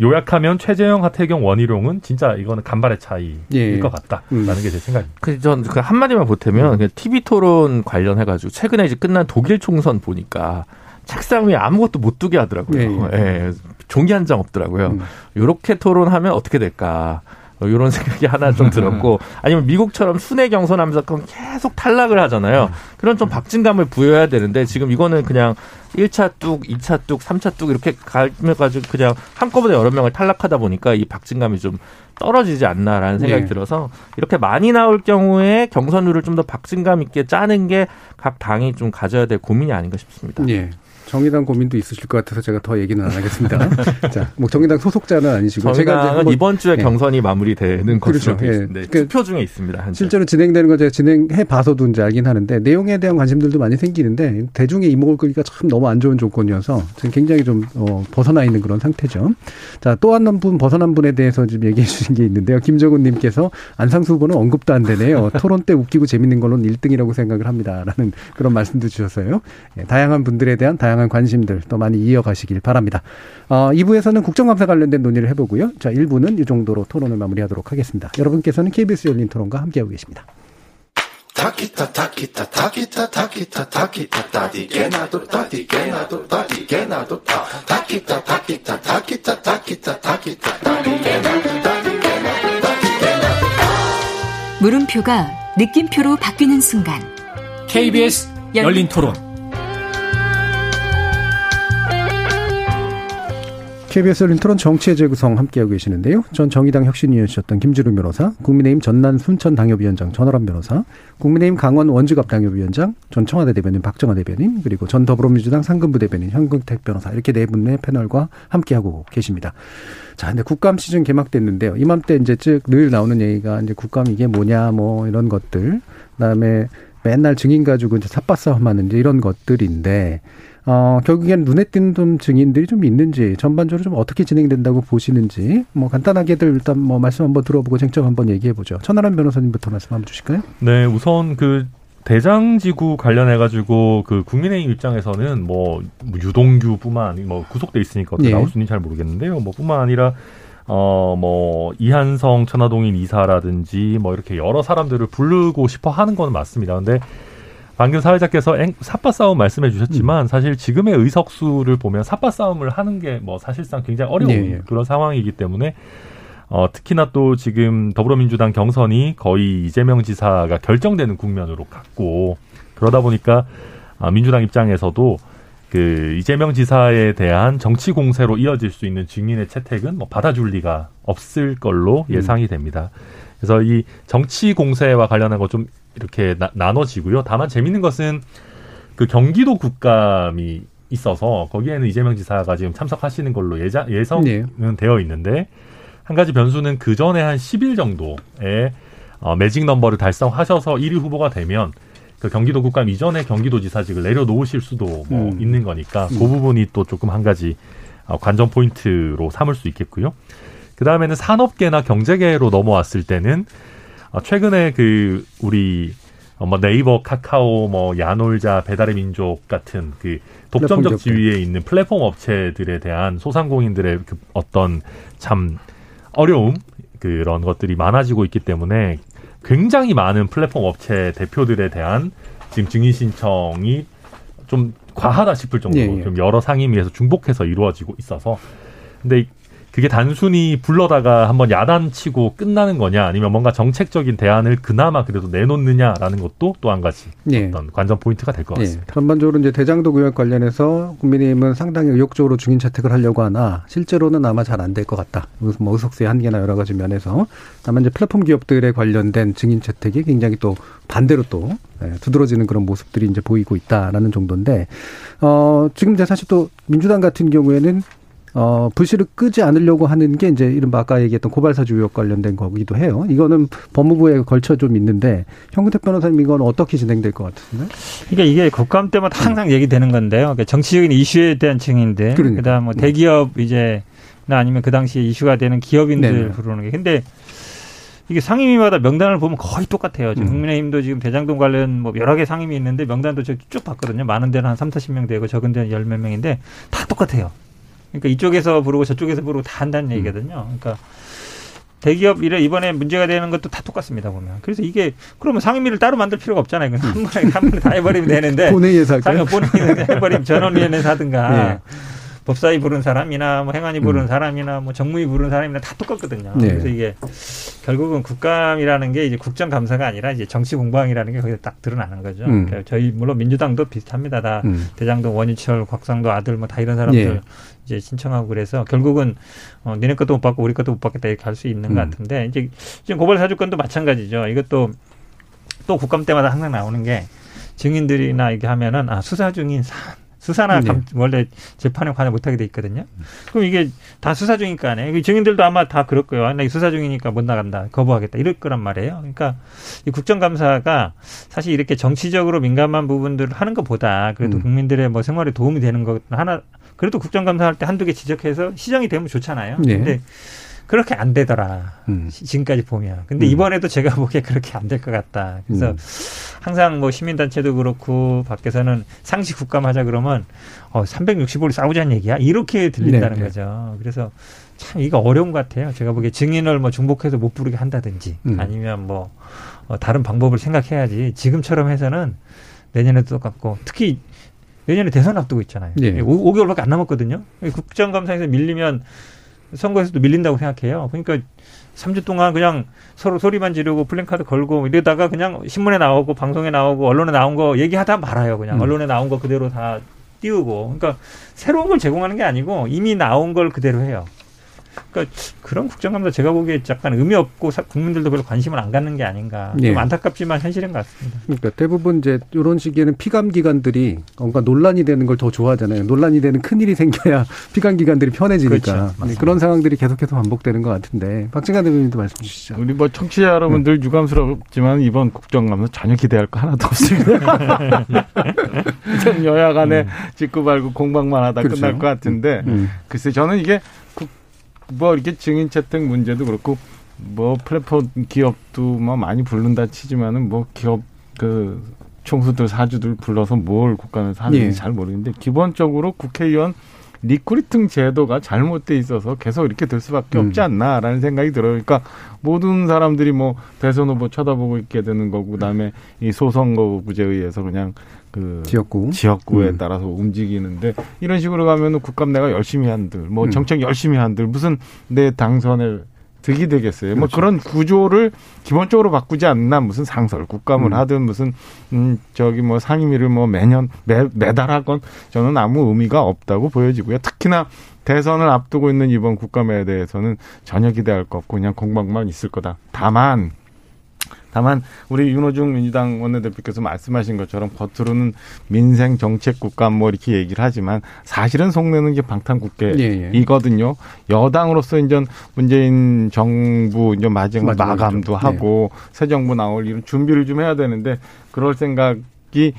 Speaker 6: 요약하면 최재형, 하태경, 원희룡은 진짜 이거는 간발의 차이일
Speaker 2: 예.
Speaker 6: 것 같다라는
Speaker 2: 음.
Speaker 6: 게제 생각입니다.
Speaker 5: 그전그 한마디만 보태면 그 TV 토론 관련해 가지고 최근에 이제 끝난 독일 총선 보니까 책상 위에 아무것도 못 두게 하더라고요.
Speaker 2: 예,
Speaker 5: 예. 종이 한 장 없더라고요.
Speaker 2: 음.
Speaker 5: 요렇게 토론하면 어떻게 될까? 이런 생각이 하나 좀 들었고 아니면 미국처럼 순회 경선하면서 그럼 계속 탈락을 하잖아요. 그런 좀 박진감을 부여해야 되는데 지금 이거는 그냥 1차 뚝, 2차 뚝, 3차 뚝 이렇게 가면 가지고 그냥 한꺼번에 여러 명을 탈락하다 보니까 이 박진감이 좀 떨어지지 않나라는 생각이
Speaker 2: 네.
Speaker 5: 들어서 이렇게 많이 나올 경우에 경선룰을 좀 더 박진감 있게 짜는 게 각 당이 좀 가져야 될 고민이 아닌가 싶습니다.
Speaker 2: 예. 정의당 고민도 있으실 것 같아서 제가 더 얘기는 안 하겠습니다. 자, 뭐 정의당 소속자는 아니시고 제가
Speaker 5: 이번 주에
Speaker 2: 예.
Speaker 5: 경선이 마무리되는
Speaker 2: 그렇죠.
Speaker 5: 것으로 되어
Speaker 2: 예.
Speaker 5: 있는데
Speaker 2: 그
Speaker 5: 투표 중에 있습니다. 현재.
Speaker 2: 실제로 진행되는 걸 제가 진행해 봐서도 이제 알긴 하는데 내용에 대한 관심들도 많이 생기는데 대중의 이목을 끌기가 참 너무 안 좋은 조건이어서 지금 굉장히 좀 어, 벗어나 있는 그런 상태죠. 자, 또 한 분 벗어난 분에 대해서 좀 얘기해 주신 게 있는데요. 김정은 님께서 안상수 후보는 언급도 안 되네요. 토론 때 웃기고 재밌는 걸로는 1등이라고 생각을 합니다라는 그런 말씀도 주셨어요. 예, 다양한 분들에 대한 다양한 관심들 또 많이 이어가시길 바랍니다. 어, 2부에서는 국정감사 관련된 논의를 해보고요. 자, 1부는 이 정도로 토론을 마무리하도록 하겠습니다. 여러분께서는 KBS 열린 토론과 함께하고 계십니다.
Speaker 7: takita takita takita takita takita tadigenado tadigenado tadigenado ta takita takita takita takita takita tadigenado tadigenado tadigenado
Speaker 8: 물음표가 느낌표로 바뀌는 순간
Speaker 1: KBS 열린 토론.
Speaker 2: KBS 열린 토론 정치의 재구성 함께하고 계시는데요. 전 정의당 혁신위원이셨던 김지루 변호사, 국민의힘 전남 순천 당협위원장 전원람 변호사, 국민의힘 강원 원주갑 당협위원장, 전 청와대 대변인 박정화 대변인, 그리고 전 더불어민주당 상근부 대변인 현근택 변호사 이렇게 네 분의 패널과 함께하고 계십니다. 자, 근데 국감 시즌 개막됐는데요. 이맘때 이제 즉 늘 나오는 얘기가 이제 국감 이게 뭐냐 뭐 이런 것들, 그다음에 맨날 증인 가지고 이제 삿바싸움하는 이런 것들인데 어, 결국엔 눈에 띄는 좀 증인들이 좀 있는지 전반적으로 좀 어떻게 진행된다고 보시는지 뭐 간단하게들 일단 뭐 말씀 한번 들어보고 쟁점 한번 얘기해 보죠. 천하람 변호사님부터 말씀 한번 주실까요?
Speaker 6: 네, 우선 그 대장지구 관련해 가지고 그 국민의힘 입장에서는 뭐 유동규뿐만 뭐 구속돼 있으니까 어떻게
Speaker 2: 예.
Speaker 6: 나올 수 있는지 잘 모르겠는데요. 뭐 뿐만 아니라 어 뭐 이한성 천화동인 이사라든지 뭐 이렇게 여러 사람들을 부르고 싶어 하는 건 맞습니다. 근데 방금 사회자께서 앵- 삿바 싸움 말씀해 주셨지만 사실 지금의 의석수를 보면 삿바 싸움을 하는 게 뭐 사실상 굉장히 어려운
Speaker 2: 예, 예.
Speaker 6: 그런 상황이기 때문에 어, 특히나 또 지금 더불어민주당 경선이 거의 이재명 지사가 결정되는 국면으로 갔고 그러다 보니까 아, 민주당 입장에서도 그 이재명 지사에 대한 정치 공세로 이어질 수 있는 증인의 채택은 뭐 받아줄 리가 없을 걸로 예상이 됩니다. 그래서 이 정치 공세와 관련한 거 좀 이렇게 나, 나눠지고요. 다만 재밌는 것은 그 경기도 국감이 있어서 거기에는 이재명 지사가 지금 참석하시는 걸로 예상 예성은
Speaker 2: 네.
Speaker 6: 되어 있는데 한 가지 변수는 그 전에 한 10일 정도에 어, 매직 넘버를 달성하셔서 1위 후보가 되면 그 경기도 국감 이전에 경기도지사직을 내려놓으실 수도 뭐
Speaker 2: 음.
Speaker 6: 있는 거니까 그 부분이 또 조금 한 가지 어, 관전 포인트로 삼을 수 있겠고요. 그 다음에는 산업계나 경제계로 넘어왔을 때는 어, 최근에 그 우리 어, 뭐 네이버, 카카오, 뭐 야놀자, 배달의 민족 같은 그 독점적. 지위에 있는 플랫폼 업체들에 대한 소상공인들의 그 어떤 참 어려움 그런 것들이 많아지고 있기 때문에 굉장히 많은 플랫폼 업체 대표들에 대한 지금 증인 신청이 좀 과하다 싶을 정도로
Speaker 2: 예, 예.
Speaker 6: 좀 여러 상임위에서 중복해서 이루어지고 있어서 근데 그게 단순히 불러다가 한번 야단치고 끝나는 거냐 아니면 뭔가 정책적인 대안을 그나마 그래도 내놓느냐라는 것도 또 한 가지
Speaker 2: 예.
Speaker 6: 어떤 관전 포인트가 될것
Speaker 2: 예.
Speaker 6: 같습니다.
Speaker 2: 전반적으로 이제 대장동 의혹 관련해서 국민의힘은 상당히 의욕적으로 증인 채택을 하려고 하나 실제로는 아마 잘 안 될 것 같다. 그래서 뭐 의석수의 한계나 여러 가지 면에서 다만 이제 플랫폼 기업들에 관련된 증인 채택이 굉장히 또 반대로 또 예, 두드러지는 그런 모습들이 이제 보이고 있다라는 정도인데 어 지금 이제 사실 또 민주당 같은 경우에는 어, 불씨를 끄지 않으려고 하는 게 이제 이른바 아까 얘기했던 고발사주 의혹 관련된 거기도 해요. 이거는 법무부에 걸쳐 좀 있는데 현근택 변호사님 이건 어떻게 진행될 것 같으세요?
Speaker 3: 그러니까 이게 국감 때마다 항상 얘기되는 건데요. 그러니까 정치적인 이슈에 대한 증인들,
Speaker 2: 그러니까.
Speaker 3: 그다음 뭐 대기업 이제 나 아니면 그 당시에 이슈가 되는 기업인들
Speaker 2: 네네.
Speaker 3: 부르는 게. 근데 이게 상임위마다 명단을 보면 거의 똑같아요. 지금
Speaker 2: 음.
Speaker 3: 국민의힘도 지금 대장동 관련 뭐 여러 개 상임위 있는데 명단도 저쭉 봤거든요. 많은 데는 한 3, 40명 되고 적은 데는 열 몇 명인데 다 똑같아요. 그러니까 이쪽에서 부르고 저쪽에서 부르고 다 한다는 얘기거든요. 그러니까 대기업 일에 이번에 문제가 되는 것도 다 똑같습니다 보면. 그래서 이게 그러면 상임위를 따로 만들 필요가 없잖아요. 그냥 한 번에 한 번에 다 해버리면 되는데.
Speaker 2: 본회의에서?
Speaker 3: 상임 본인이 해버리면 전원위원회에서 하든가.
Speaker 2: 예.
Speaker 3: 법사위 부른 사람이나 뭐 행안위 부른
Speaker 2: 음.
Speaker 3: 사람이나 뭐 정무위 부른 사람이나 다 똑같거든요.
Speaker 2: 네.
Speaker 3: 그래서 이게 결국은 국감이라는 게 이제 국정 감사가 아니라 이제 정치 공방이라는 게 거기서 딱 드러나는 거죠.
Speaker 2: 음.
Speaker 3: 그러니까 저희 물론 민주당도 비슷합니다. 다
Speaker 2: 음.
Speaker 3: 대장동 원희철, 곽상도 아들 뭐 다 이런 사람들
Speaker 2: 예.
Speaker 3: 이제 신청하고 그래서 결국은 어, 니네 것도 못 받고 우리 것도 못 받겠다 이렇게 할 수 있는 것
Speaker 2: 음.
Speaker 3: 같은데 이제 지금 고발 사주권도 마찬가지죠. 이것도 또 국감 때마다 항상 나오는 게 증인들이나 이게 하면은 아 수사 중인 사안 수사나
Speaker 2: 네.
Speaker 3: 감- 원래 재판에 관여 못하게 돼 있거든요. 그럼 이게 다 수사 중이니까 안 해. 이 증인들도 아마 다 그럴 거예요. 아, 나이 수사 중이니까 못 나간다. 거부하겠다. 이럴 거란 말이에요. 그러니까 이 국정감사가 사실 이렇게 정치적으로 민감한 부분들을 하는 것보다 그래도
Speaker 2: 음.
Speaker 3: 국민들의 뭐 생활에 도움이 되는 것 하나 그래도 국정감사 할 때 한두 개 지적해서 시정이 되면 좋잖아요.
Speaker 2: 네.
Speaker 3: 근데 그렇게 안 되더라.
Speaker 2: 음.
Speaker 3: 시- 지금까지 보면. 근데
Speaker 2: 음.
Speaker 3: 이번에도 제가 보기에 그렇게 안 될 것 같다. 그래서
Speaker 2: 음.
Speaker 3: 항상 뭐 시민단체도 그렇고 밖에서는 상시 국감하자 그러면 어, 365일 싸우자는 얘기야? 이렇게 들린다는
Speaker 2: 네, 네.
Speaker 3: 거죠. 그래서 참 이거 어려운 것 같아요. 제가 보기에 증인을 뭐 중복해서 못 부르게 한다든지
Speaker 2: 음.
Speaker 3: 아니면 뭐 어, 다른 방법을 생각해야지 지금처럼 해서는 내년에도 똑같고 특히 내년에 대선 앞두고 있잖아요.
Speaker 2: 예.
Speaker 3: 오 5개월밖에 안 남았거든요. 국정감사에서 밀리면 선거에서도 밀린다고 생각해요. 그러니까 3주 동안 그냥 서로 소리만 지르고 플랜카드 걸고 이러다가 그냥 신문에 나오고 방송에 나오고 언론에 나온 거 얘기하다 말아요. 그냥
Speaker 2: 음.
Speaker 3: 언론에 나온 거 그대로 다 띄우고. 그러니까 새로운 걸 제공하는 게 아니고 이미 나온 걸 그대로 해요. 그러니까 그런 국정감사 제가 보기에 약간 의미 없고 사- 국민들도 별로 관심을 안 갖는 게 아닌가.
Speaker 2: 예.
Speaker 3: 좀 안타깝지만 현실인 것 같습니다.
Speaker 2: 그러니까 대부분 이제 이런 시기에는 피감 기관들이 뭔가 논란이 되는 걸 더 좋아하잖아요. 논란이 되는 큰 일이 생겨야 피감 기관들이 편해지니까
Speaker 3: 그렇죠.
Speaker 2: 네, 그런 상황들이 계속해서 반복되는 것 같은데 박진관 대변인도 말씀 주시죠.
Speaker 4: 우리 뭐 청취자 여러분들 유감스럽지만 이번 국정감사 전혀 기대할 거 하나도 없습니다. 여야 간에 짓고 말고 공방만 하다
Speaker 2: 그렇죠.
Speaker 4: 끝날 것 같은데
Speaker 2: 음.
Speaker 4: 글쎄 저는 이게 국- 뭐 이렇게 증인 채택 문제도 그렇고 뭐 플랫폼 기업도 뭐 많이 부른다 치지만은 뭐 기업 그 총수들 사주들 불러서 뭘 국가에서 하는지
Speaker 2: 예.
Speaker 4: 잘 모르겠는데 기본적으로 국회의원 recruiting 제도가 잘못돼 있어서 계속 이렇게 될 수밖에
Speaker 2: 음.
Speaker 4: 없지 않나라는 생각이 들어요. 그러니까 모든 사람들이 뭐 대선 후보 쳐다보고 있게 되는 거고 그다음에 이 소선거구제에 의해서 그냥 그
Speaker 2: 지역구.
Speaker 4: 지역구에
Speaker 2: 음.
Speaker 4: 따라서 움직이는데 이런 식으로 가면은 국감 내가 열심히 한들 뭐
Speaker 2: 음.
Speaker 4: 정책 열심히 한들 무슨 내 당선에 득이 되겠어요. 뭐
Speaker 2: 그렇죠.
Speaker 4: 그런 구조를 기본적으로 바꾸지 않나 무슨 상설 국감을
Speaker 2: 음.
Speaker 4: 하든 무슨 음 저기 뭐 상임위를 뭐 매년 매 매달 하건 저는 아무 의미가 없다고 보여지고요. 특히나 대선을 앞두고 있는 이번 국감에 대해서는 전혀 기대할 거 없고 그냥 공방만 있을 거다. 다만 다만 우리 윤호중 민주당 원내대표께서 말씀하신 것처럼 겉으로는 민생 정책 국감 뭐 이렇게 얘기를 하지만 사실은 속내는 게 방탄
Speaker 2: 예, 예.
Speaker 4: 국회이거든요. 여당으로서 이제 문재인 정부 이제 마지막
Speaker 2: 마지막이죠.
Speaker 4: 마감도
Speaker 2: 네.
Speaker 4: 하고 새 정부 나올 이런 준비를 좀 해야 되는데 그럴 생각이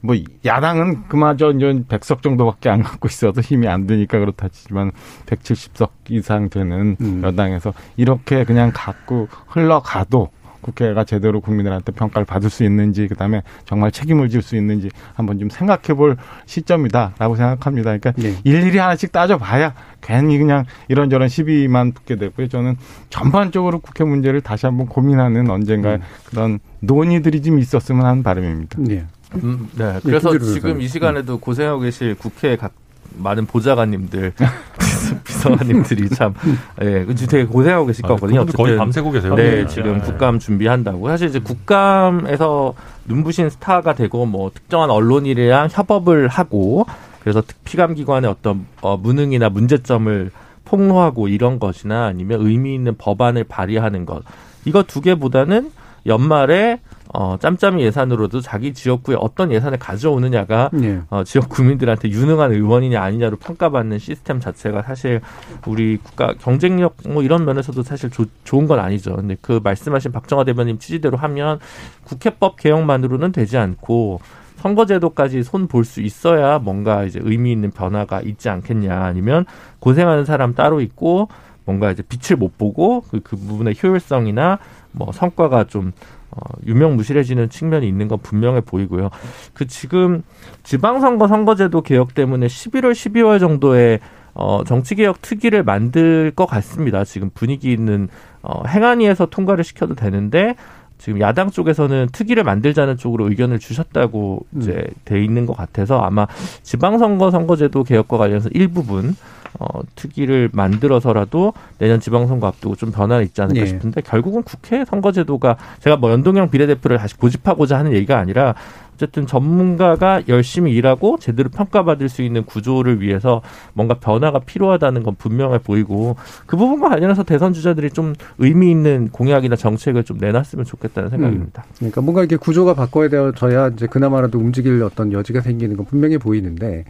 Speaker 4: 뭐 야당은 그마저 이제 100석 정도밖에 안 갖고 있어도 힘이 안 드니까 그렇다 치지만 170석 이상 되는
Speaker 2: 음.
Speaker 4: 여당에서 이렇게 그냥 갖고 흘러가도 국회가 제대로 국민들한테 평가를 받을 수 있는지 그다음에 정말 책임을 질 수 있는지 한번 좀 생각해 볼 시점이다라고 생각합니다. 그러니까
Speaker 2: 네.
Speaker 4: 일일이 하나씩 따져봐야 괜히 그냥 이런저런 시비만 붙게 되고요. 저는 전반적으로 국회 문제를 다시 한번 고민하는 언젠가
Speaker 2: 음.
Speaker 4: 그런 논의들이 좀 있었으면 하는 바람입니다.
Speaker 2: 예.
Speaker 5: 음, 네. 그래서
Speaker 2: 김기루
Speaker 5: 지금. 이 시간에도 고생하고 계실 국회 각 많은 보좌관님들, 비서관님들이 참, 예, 그 되게 고생하고 계실 것 같거든요.
Speaker 6: 아, 그분들 거의 밤새고 계세요.
Speaker 5: 네,
Speaker 6: 네.
Speaker 5: 지금
Speaker 6: 네.
Speaker 5: 국감 준비한다고. 사실 이제 국감에서 눈부신 스타가 되고 뭐 특정한 언론이랑 협업을 하고 그래서 특- 피감 기관의 어떤 어, 무능이나 문제점을 폭로하고 이런 것이나 아니면 의미 있는 법안을 발의하는 것. 이거 두 개보다는 연말에 어, 짬짬이 예산으로도 자기 지역구에 어떤 예산을 가져오느냐가
Speaker 2: 예.
Speaker 5: 어, 지역 국민들한테 유능한 의원이냐 아니냐로 평가받는 시스템 자체가 사실 우리 국가 경쟁력 뭐 이런 면에서도 사실 조- 좋은 건 아니죠. 근데 그 말씀하신 박정화 대변인 취지대로 하면 국회법 개혁만으로는 되지 않고 선거제도까지 손 볼 수 있어야 뭔가 이제 의미 있는 변화가 있지 않겠냐 아니면 고생하는 사람 따로 있고 뭔가 이제 빛을 못 보고 그, 그 부분의 효율성이나 뭐 성과가 좀 어, 유명무실해지는 측면이 있는 건 분명해 보이고요. 그 지금 지방선거 선거제도 개혁 때문에 11월, 12월 정도에 어, 정치개혁 특위를 만들 것 같습니다. 지금 분위기 있는 어, 행안위에서 통과를 시켜도 되는데 지금 야당 쪽에서는 특위를 만들자는 쪽으로 의견을 주셨다고
Speaker 2: 음.
Speaker 5: 이제 돼 있는 것 같아서 아마 지방선거 선거제도 개혁과 관련해서 일부분 어, 특위를 만들어서라도 내년 지방선거 앞두고 좀 변화가 있지 않을까
Speaker 2: 예.
Speaker 5: 싶은데 결국은 국회 선거제도가 제가 뭐 연동형 비례대표를 다시 고집하고자 하는 얘기가 아니라 어쨌든 전문가가 열심히 일하고 제대로 평가받을 수 있는 구조를 위해서 뭔가 변화가 필요하다는 건 분명해 보이고 그 부분과 관련해서 대선 주자들이 좀 의미 있는 공약이나 정책을 좀 내놨으면 좋겠다는 생각입니다.
Speaker 2: 그러니까 뭔가 이렇게 구조가 바꿔야 되어져야 이제 그나마라도 움직일 어떤 여지가 생기는 건 분명히 보이는데,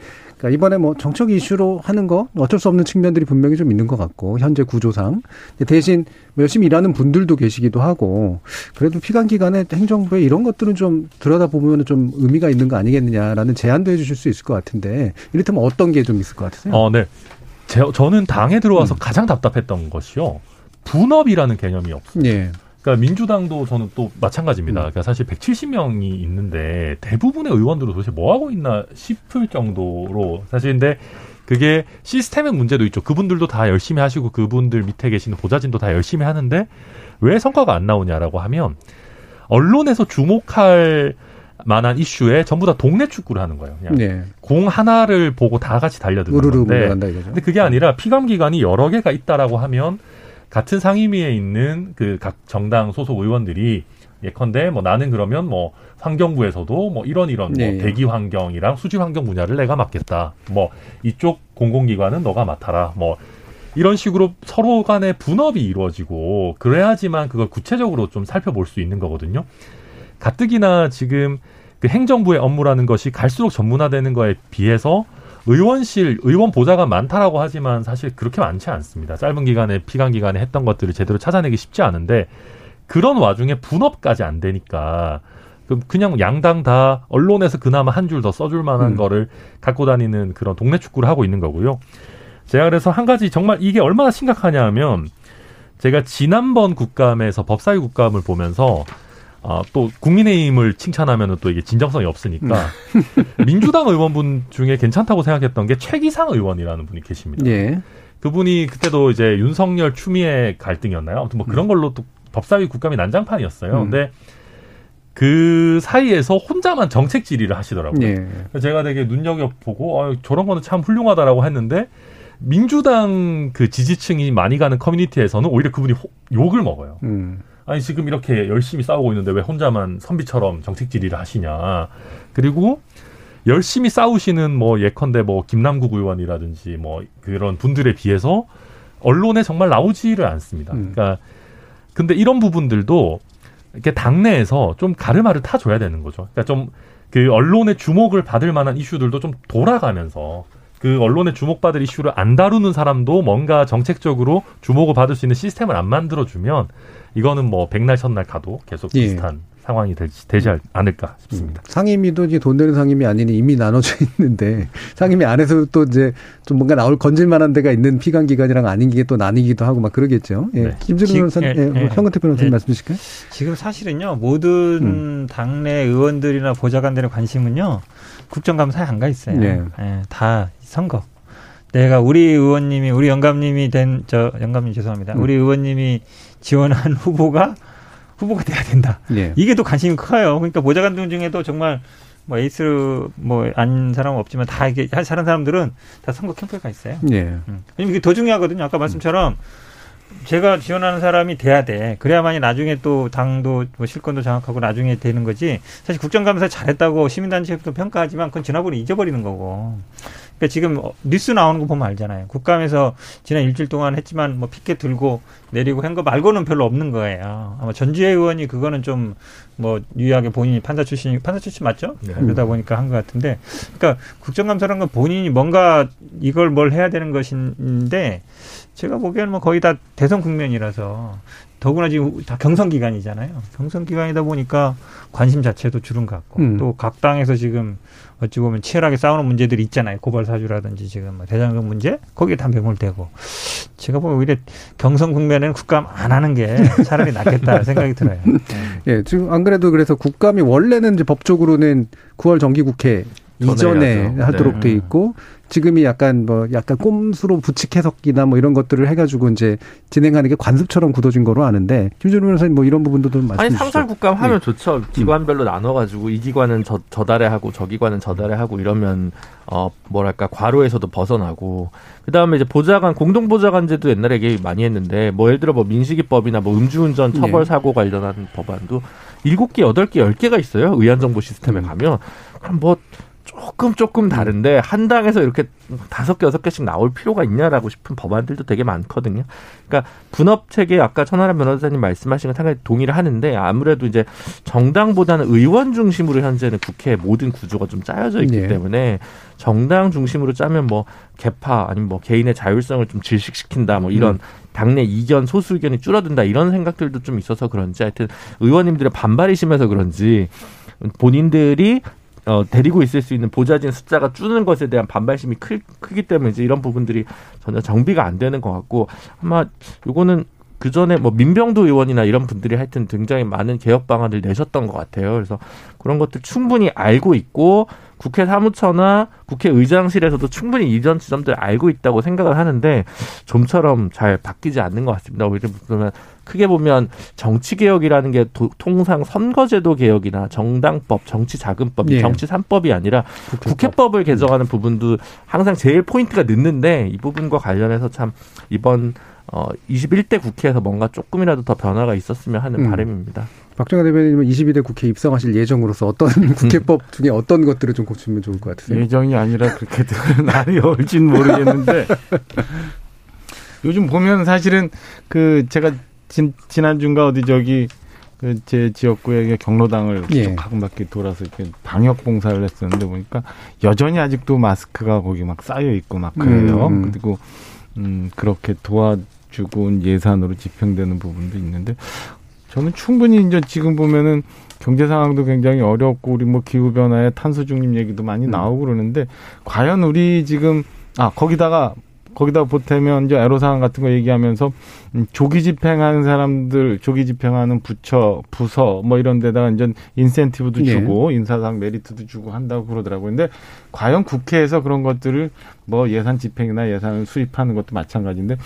Speaker 2: 그러니까 이번에 뭐 정책 이슈로 하는 거 어쩔 수 없는 측면들이 분명히 좀 있는 것 같고 현재 구조상 대신 뭐 열심히 일하는 분들도 계시기도 하고 그래도 피감 기관의 행정부에 이런 것들은 좀 들여다 보면 좀 의미가 있는 거 아니겠느냐라는 제안도 해주실 수 있을 것 같은데 이를테면 어떤 게 좀 있을 것 같으세요?
Speaker 6: 어, 네. 제, 저는 당에 들어와서
Speaker 2: 음.
Speaker 6: 가장 답답했던 것이요. 분업이라는 개념이 없어요.
Speaker 2: 예,
Speaker 6: 그러니까 민주당도 저는 또 마찬가지입니다.
Speaker 2: 음.
Speaker 6: 그러니까 사실 170명이 있는데 대부분의 의원들은 도대체 뭐 하고 있나 싶을 정도로 사실 근데 그게 시스템의 문제도 있죠. 그분들도 다 열심히 하시고 그분들 밑에 계시는 보좌진도 다 열심히 하는데 왜 성과가 안 나오냐라고 하면 언론에서 주목할 만한 이슈에 전부 다 동네 축구를 하는 거예요. 그냥
Speaker 2: 네.
Speaker 6: 공 하나를 보고 다 같이 달려드는 건데. 근데 그게 아니라 피감 기관이 여러 개가 있다라고 하면 같은 상임위에 있는 그 각 정당 소속 의원들이 예컨대 뭐 나는 그러면 뭐 환경부에서도 뭐 이런 이런
Speaker 2: 네.
Speaker 6: 뭐 대기 환경이랑 수질 환경 분야를 내가 맡겠다. 뭐 이쪽 공공기관은 너가 맡아라. 뭐 이런 식으로 서로 간의 분업이 이루어지고 그래야지만 그걸 구체적으로 좀 살펴볼 수 있는 거거든요. 가뜩이나 지금 그 행정부의 업무라는 것이 갈수록 전문화되는 거에 비해서 의원실, 의원 보좌가 많다라고 하지만 사실 그렇게 많지 않습니다. 짧은 기간에 피감 기간에 했던 것들을 제대로 찾아내기 쉽지 않은데 그런 와중에 분업까지 안 되니까 그냥 양당 다 언론에서 그나마 한 줄 더 써줄 만한
Speaker 2: 음.
Speaker 6: 거를 갖고 다니는 그런 동네 축구를 하고 있는 거고요. 제가 그래서 한 가지 정말 이게 얼마나 심각하냐 하면 제가 지난번 국감에서 법사위 국감을 보면서 아, 또 국민의힘을 칭찬하면은 또 이게 진정성이 없으니까 민주당 의원분 중에 괜찮다고 생각했던 게 최기상 의원이라는 분이 계십니다.
Speaker 2: 예.
Speaker 6: 그분이 그때도 이제 윤석열 추미애 갈등이었나요? 아무튼 뭐 그런 걸로 또 법사위 국감이 난장판이었어요.
Speaker 2: 음.
Speaker 6: 근데 그 사이에서 혼자만 정책 질의를 하시더라고요.
Speaker 2: 예.
Speaker 6: 제가 되게 눈여겨보고 아, 저런 거는 참 훌륭하다라고 했는데 민주당 그 지지층이 많이 가는 커뮤니티에서는 오히려 그분이 호- 욕을 먹어요.
Speaker 2: 음.
Speaker 6: 아니 지금 이렇게 열심히 싸우고 있는데 왜 혼자만 선비처럼 정책 질의를 하시냐. 그리고 열심히 싸우시는 뭐 예컨대 뭐 김남국 의원이라든지 뭐 그런 분들에 비해서 언론에 정말 나오지를 않습니다.
Speaker 2: 음.
Speaker 6: 그러니까 근데 이런 부분들도 이렇게 당내에서 좀 가르마를 타줘야 되는 거죠. 그러니까 좀 그 언론의 주목을 받을 만한 이슈들도 좀 돌아가면서 그 언론의 주목받을 이슈를 안 다루는 사람도 뭔가 정책적으로 주목을 받을 수 있는 시스템을 안 만들어주면 이거는 뭐 백날 첫날 가도 계속
Speaker 2: 예.
Speaker 6: 비슷한 상황이 되지, 되지 않을까 싶습니다.
Speaker 2: 상임위도 이제 돈 되는 상임위 아니니 이미 나눠져 있는데 상임위 안에서 또 이제 좀 뭔가 나올 건질 만한 데가 있는 피감 기관이랑 아닌 게 또 나뉘기도 하고 막 그러겠죠. 예.
Speaker 6: 네.
Speaker 2: 김준우
Speaker 3: 지-
Speaker 2: 변호사님,
Speaker 3: 예,
Speaker 2: 예, 뭐
Speaker 3: 예.
Speaker 2: 현근태 변호사님
Speaker 3: 예.
Speaker 2: 말씀 주실까요?
Speaker 3: 지금 사실은요 모든
Speaker 2: 음.
Speaker 3: 당내 의원들이나 보좌관들의 관심은요 국정감사에 안 가 있어요.
Speaker 2: 네.
Speaker 3: 예, 다 선거. 내가 우리 의원님이 우리 영감님이 된 저 영감님 죄송합니다.
Speaker 2: 음.
Speaker 3: 우리 의원님이 지원한 후보가 후보가 돼야 된다.
Speaker 2: 예.
Speaker 3: 이게 또 관심이 커요. 그러니까 보좌관들 중에도 정말 뭐 에이스 뭐 안 사람은 없지만 다 이게 한 사는 사람들은 다 선거 캠프에 가 있어요.
Speaker 2: 예.
Speaker 3: 음. 이게 더 중요하거든요. 아까 말씀처럼 제가 지원하는 사람이 돼야 돼. 그래야만이 나중에 또 당도 뭐 실권도 장악하고 나중에 되는 거지. 사실 국정감사 잘했다고 시민단체에서 평가하지만 그건 지나버리 잊어버리는 거고. 그러니까 지금 어, 뉴스 나오는 거 보면 알잖아요. 국감에서 지난 일주일 동안 했지만 뭐 피켓 들고 내리고 한 거 말고는 별로 없는 거예요. 아마 전주혜 의원이 그거는 좀 뭐 유의하게 본인이 판사 출신이 판사 출신 맞죠?
Speaker 6: 네.
Speaker 3: 그러다 보니까 한 것 같은데, 그러니까 국정감사라는 건 본인이 뭔가 이걸 뭘 해야 되는 것인데 제가 보기에는 뭐 거의 다 대선 국면이라서 더구나 지금 다 경선 기간이잖아요. 경선 기간이다 보니까 관심 자체도 줄은 것 같고
Speaker 2: 음.
Speaker 3: 또각 당에서 지금 어찌 보면 치열하게 싸우는 문제들이 있잖아요. 고발 사주라든지 지금 뭐 대장경 문제 거기에 다 매몰되고 제가 보면 오히려 경선 국면에는 국감 안 하는 게 차라리 낫겠다 생각이 들어요. 네.
Speaker 2: 예, 지금 안 그래도 그래서 국감이 원래는 이제 법적으로는 9월 정기국회 이전에
Speaker 5: 해야죠.
Speaker 2: 하도록
Speaker 3: 네.
Speaker 2: 돼 있고 지금이 약간 뭐 약간 꼼수로 부칙 해석이나 뭐 이런 것들을 해가지고 이제 진행하는 게 관습처럼 굳어진 거로 아는데 김준우 변호사님 뭐 이런 부분도 좀 말씀해
Speaker 5: 아니
Speaker 2: 주시죠.
Speaker 5: 상설 국감 하면
Speaker 2: 예.
Speaker 5: 좋죠. 기관별로 나눠가지고 이 기관은 저, 저달에 하고 저 기관은 저달에 하고 이러면 어 뭐랄까 과로에서도 벗어나고 그 다음에 이제 보좌관 공동 보좌관제도 옛날에 얘기 많이 했는데 뭐 예를 들어 뭐 민식이법이나 뭐 음주운전 처벌
Speaker 2: 예.
Speaker 5: 사고 관련한 법안도 일곱 개 여덟 개 열 개가 있어요. 의안 정보 시스템에
Speaker 2: 음.
Speaker 5: 가면 그럼 뭐 조금 조금 다른데 한 당에서 이렇게 다섯 개 여섯 개씩 나올 필요가 있냐라고 싶은 법안들도 되게 많거든요. 그러니까 분업 체계 아까 천하람 변호사님 말씀하신 건 상당히 동의를 하는데 아무래도 이제 정당보다는 의원 중심으로 현재는 국회 모든 구조가 좀 짜여져 있기
Speaker 2: 예.
Speaker 5: 때문에 정당 중심으로 짜면 뭐 개파 아니면 뭐 개인의 자율성을 좀 질식시킨다 뭐 이런 당내 이견 소수 의견이 줄어든다 이런 생각들도 좀 있어서 그런지 하여튼 의원님들의 반발이 심해서 그런지 본인들이 어, 데리고 있을 수 있는 보좌진 숫자가 줄는 것에 대한 반발심이 크, 크기 때문에 이제 이런 부분들이 전혀 정비가 안 되는 것 같고 아마 요거는 그 전에 뭐 민병도 의원이나 이런 분들이 하여튼 굉장히 많은 개혁 방안을 내셨던 것 같아요. 그래서 그런 것들 충분히 알고 있고 국회 사무처나 국회 의장실에서도 충분히 이전 지점들 알고 있다고 생각을 하는데 좀처럼 잘 바뀌지 않는 것 같습니다. 오히려 보면 크게 보면 정치 개혁이라는 게 도, 통상 선거제도 개혁이나 정당법, 정치자금법,
Speaker 2: 예.
Speaker 5: 정치 삼법이 아니라 국회법 을 개정하는 부분도 항상 제일 포인트가 늦는데 이 부분과 관련해서 참 이번 어 21대 국회에서 뭔가 조금이라도 더 변화가 있었으면 하는
Speaker 2: 음.
Speaker 5: 바람입니다.
Speaker 2: 박정희 대변인은 22대 국회 입성하실 예정으로서 어떤 국회법 중에 어떤 것들을 좀 고치면 좋을 것 같으세요?
Speaker 4: 예정이 아니라 그렇게 되는 날이 올진 모르겠는데 요즘 보면 사실은 그 제가 진, 지난주인가 어디 저기 그 제 지역구에 경로당을
Speaker 2: 예.
Speaker 4: 쭉 가끔 바퀴 돌아서 이렇게 방역 봉사를 했었는데 보니까 여전히 아직도 마스크가 거기 막 쌓여 있고 막 그래요.
Speaker 2: 음.
Speaker 4: 그리고 음 그렇게 도와 주고 온 예산으로 집행되는 부분도 있는데 저는 충분히 이제 지금 보면은 경제 상황도 굉장히 어렵고 우리 뭐 기후 변화에 탄소 중립 얘기도 많이
Speaker 2: 음.
Speaker 4: 나오고 그러는데 과연 우리 지금 아 거기다가 거기다 보태면 이제 애로사항 같은 거 얘기하면서 음, 조기 집행하는 사람들 조기 집행하는 부처 부서 뭐 이런 데다가 이제 인센티브도
Speaker 2: 예.
Speaker 4: 주고 인사상 메리트도 주고 한다고 그러더라고요. 근데 과연 국회에서 그런 것들을 뭐 예산 집행이나 예산을 수립하는 것도 마찬가지인데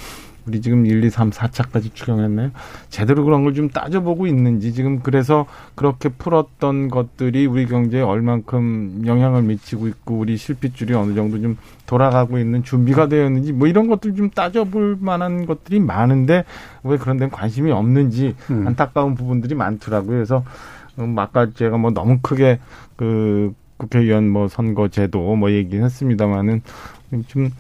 Speaker 4: 우리 지금 1, 2, 3, 4차까지 추경했나요? 제대로 그런 걸 좀 따져보고 있는지 지금 그래서 그렇게 풀었던 것들이 우리 경제에 얼만큼 영향을 미치고 있고 우리 실핏줄이 어느 정도 좀 돌아가고 있는 준비가 되었는지 뭐 이런 것들 좀 따져볼 만한 것들이 많은데 왜 그런 데는 관심이 없는지
Speaker 2: 음.
Speaker 4: 안타까운 부분들이 많더라고요. 그래서 음, 아까 제가 뭐 너무 크게 그 국회의원 뭐 선거제도 뭐 얘기했습니다마는 좀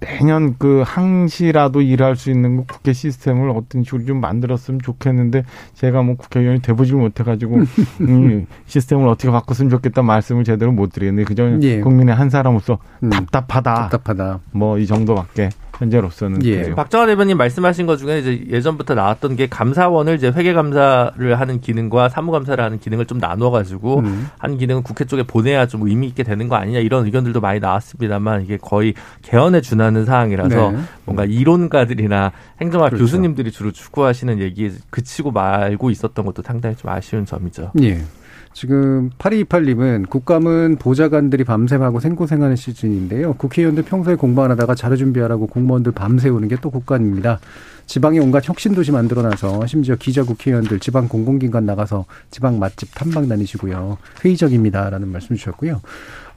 Speaker 4: 매년 그 항시라도 일할 수 있는 그 국회 시스템을 어떤 식으로 좀 만들었으면 좋겠는데 제가 뭐 국회의원이 돼보질 못해가지고 음, 시스템을 어떻게 바꿨으면 좋겠다 말씀을 제대로 못 드리겠는데 그저
Speaker 2: 예.
Speaker 4: 국민의 한 사람으로서
Speaker 2: 음.
Speaker 4: 답답하다
Speaker 2: 답답하다.
Speaker 4: 뭐 이 정도밖에 현재로서는
Speaker 2: 예.
Speaker 4: 그래요.
Speaker 5: 박정환 대변인 말씀하신 것 중에 이제 예전부터 나왔던 게 감사원을 이제 회계 감사를 하는 기능과 사무 감사를 하는 기능을 좀 나눠 가지고
Speaker 2: 음.
Speaker 5: 한 기능은 국회 쪽에 보내야 좀 의미 있게 되는 거 아니냐 이런 의견들도 많이 나왔습니다만 이게 거의 개헌에 준하는 사항이라서
Speaker 2: 네.
Speaker 5: 뭔가 이론가들이나 행정학
Speaker 2: 그렇죠.
Speaker 5: 교수님들이 주로 추구하시는 얘기에 그치고 말고 있었던 것도 상당히 좀 아쉬운 점이죠.
Speaker 2: 예. 지금 8228님은 국감은 보좌관들이 밤샘하고 생고생하는 시즌인데요. 국회의원들 평소에 공부 안 하다가 자료 준비하라고 공무원들 밤새우는 게 또 국감입니다. 지방에 온갖 혁신도시 만들어놔서 심지어 기자 국회의원들 지방 공공기관 나가서 지방 맛집 탐방 다니시고요. 회의적입니다라는 말씀 주셨고요.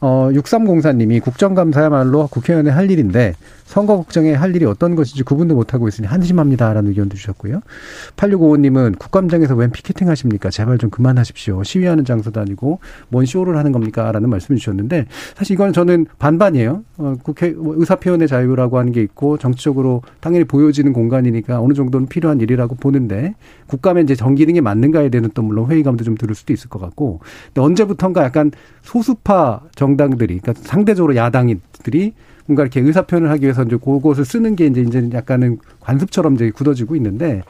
Speaker 2: 어, 6304님이 국정감사야말로 국회의원의 할 일인데 선거 걱정에 할 일이 어떤 것인지 구분도 못하고 있으니 한심합니다라는 의견도 주셨고요. 8655님은 국감장에서 웬 피켓팅 하십니까? 제발 좀 그만하십시오. 시위하는 장소도 아니고 뭔 쇼를 하는 겁니까? 라는 말씀을 주셨는데 사실 이건 저는 반반이에요. 어, 국회 뭐 의사표현의 자유라고 하는 게 있고 정치적으로 당연히 보여지는 공간이니까 어느 정도는 필요한 일이라고 보는데 국감에 이제 정기능에 맞는가에 대해서 또 물론 회의감도 좀 들을 수도 있을 것 같고 근데 언제부턴가 약간 소수파 정당들이 그러니까 상대적으로 야당인들이 뭔가 이렇게 의사표현을 하기 위해서 이제 그것을 쓰는 게 이제 이제 약간은 관습처럼 이제 굳어지고 있는데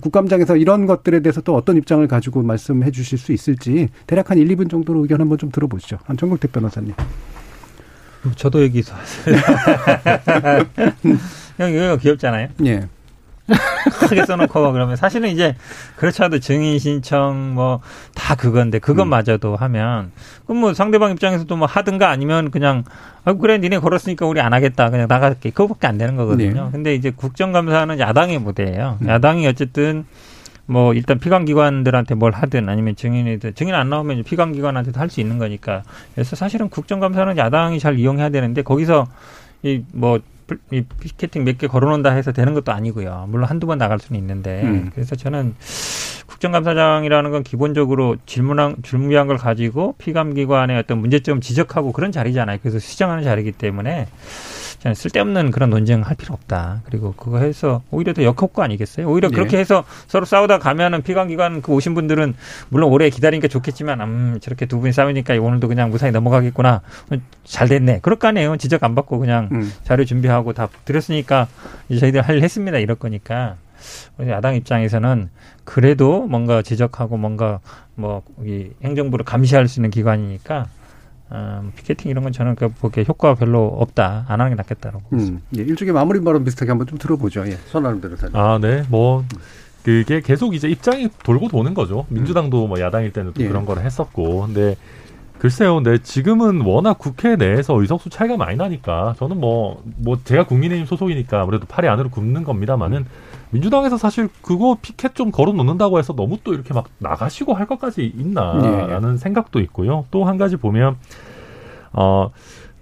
Speaker 2: 국감장에서 이런 것들에 대해서 또 어떤 입장을 가지고 말씀해 주실 수 있을지 대략 한 1, 2분 정도로 의견 한번 좀 들어보시죠. 한 정국택 변호사님.
Speaker 3: 저도 여기서 그냥 이거 귀엽잖아요.
Speaker 2: 예.
Speaker 3: 크게 써놓고 그러면 사실은 이제 그렇지 않아도 증인 신청 뭐 다 그건데 그것마저도 하면 그럼 뭐 상대방 입장에서도 뭐 하든가 아니면 그냥 아 그래 니네 걸었으니까 우리 안 하겠다 그냥 나갈게 그거밖에 안 되는 거거든요.
Speaker 2: 네.
Speaker 3: 근데 이제 국정감사는 야당의 무대예요.
Speaker 2: 음.
Speaker 3: 야당이 어쨌든 뭐 일단 피감기관들한테 뭘 하든 아니면 증인이든 증인 안 나오면 피감기관한테도 할 수 있는 거니까 그래서 사실은 국정감사는 야당이 잘 이용해야 되는데 거기서 이뭐 이 피켓팅 몇 개 걸어놓는다 해서 되는 것도 아니고요. 물론 한두 번 나갈 수는 있는데
Speaker 2: 음.
Speaker 3: 그래서 저는 국정감사장이라는 건 기본적으로 질문한 질문한 걸 가지고 피감기관의 어떤 문제점 지적하고 그런 자리잖아요. 그래서 시정하는 자리이기 때문에 저는 쓸데없는 그런 논쟁할 필요 없다. 그리고 그거 해서 오히려 더 역효과 아니겠어요? 오히려
Speaker 2: 네.
Speaker 3: 그렇게 해서 서로 싸우다 가면은 피감기관 그 오신 분들은 물론 오래 기다리니까 좋겠지만 음 저렇게 두 분이 싸우니까 오늘도 그냥 무사히 넘어가겠구나. 잘 됐네. 그럴 거 아니에요. 지적 안 받고 그냥
Speaker 2: 음.
Speaker 3: 자료 준비하고 다 드렸으니까 이제 저희들 할 일 했습니다. 이럴 거니까. 야당 입장에서는 그래도 뭔가 지적하고 뭔가 뭐 이 행정부를 감시할 수 있는 기관이니까 어, 피켓팅 이런 건 저는 그 보기에 효과가 별로 없다. 안 하는 게 낫겠다라고.
Speaker 2: 음, 예, 일종의 마무리 발언 비슷하게 한번 좀 들어보죠. 예, 선하는 변호사님.
Speaker 6: 아, 네. 뭐 그게 계속 이제 입장이 돌고 도는 거죠. 민주당도 뭐 야당일 때는 또
Speaker 2: 예.
Speaker 6: 그런 거를 했었고. 근데 글쎄요. 근데 지금은 워낙 국회 내에서 의석수 차이가 많이 나니까 저는 뭐뭐 제가 국민의힘 소속이니까 아무래도 팔이 안으로 굽는 겁니다만은 민주당에서 사실 그거 피켓 좀 걸어 놓는다고 해서 너무 또 이렇게 막 나가시고 할 것까지 있나라는 생각도 있고요. 또 한 가지 보면 어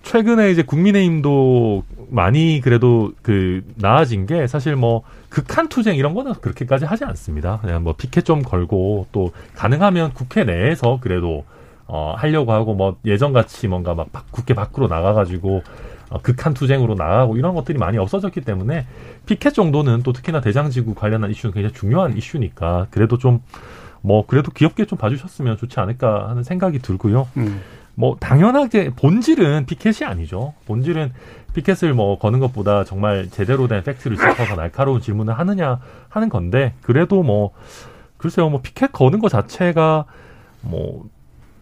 Speaker 6: 최근에 이제 국민의힘도 많이 그래도 그 나아진 게 사실 뭐 극한 투쟁 이런 거는 그렇게까지 하지 않습니다. 그냥 뭐 피켓 좀 걸고 또 가능하면 국회 내에서 그래도 어 하려고 하고 뭐 예전 같이 뭔가 막 밖- 국회 밖으로 나가가지고 어, 극한 투쟁으로 나가고 이런 것들이 많이 없어졌기 때문에 피켓 정도는 또 특히나 대장지구 관련한 이슈는 굉장히 중요한 이슈니까 그래도 좀 뭐 그래도 귀엽게 좀 봐주셨으면 좋지 않을까 하는 생각이 들고요.
Speaker 2: 음.
Speaker 6: 뭐 당연하게 본질은 피켓이 아니죠. 본질은 피켓을 뭐 거는 것보다 정말 제대로 된 팩트를 짚어서 날카로운 질문을 하느냐 하는 건데 그래도 뭐 글쎄요 뭐 피켓 거는 것 자체가 뭐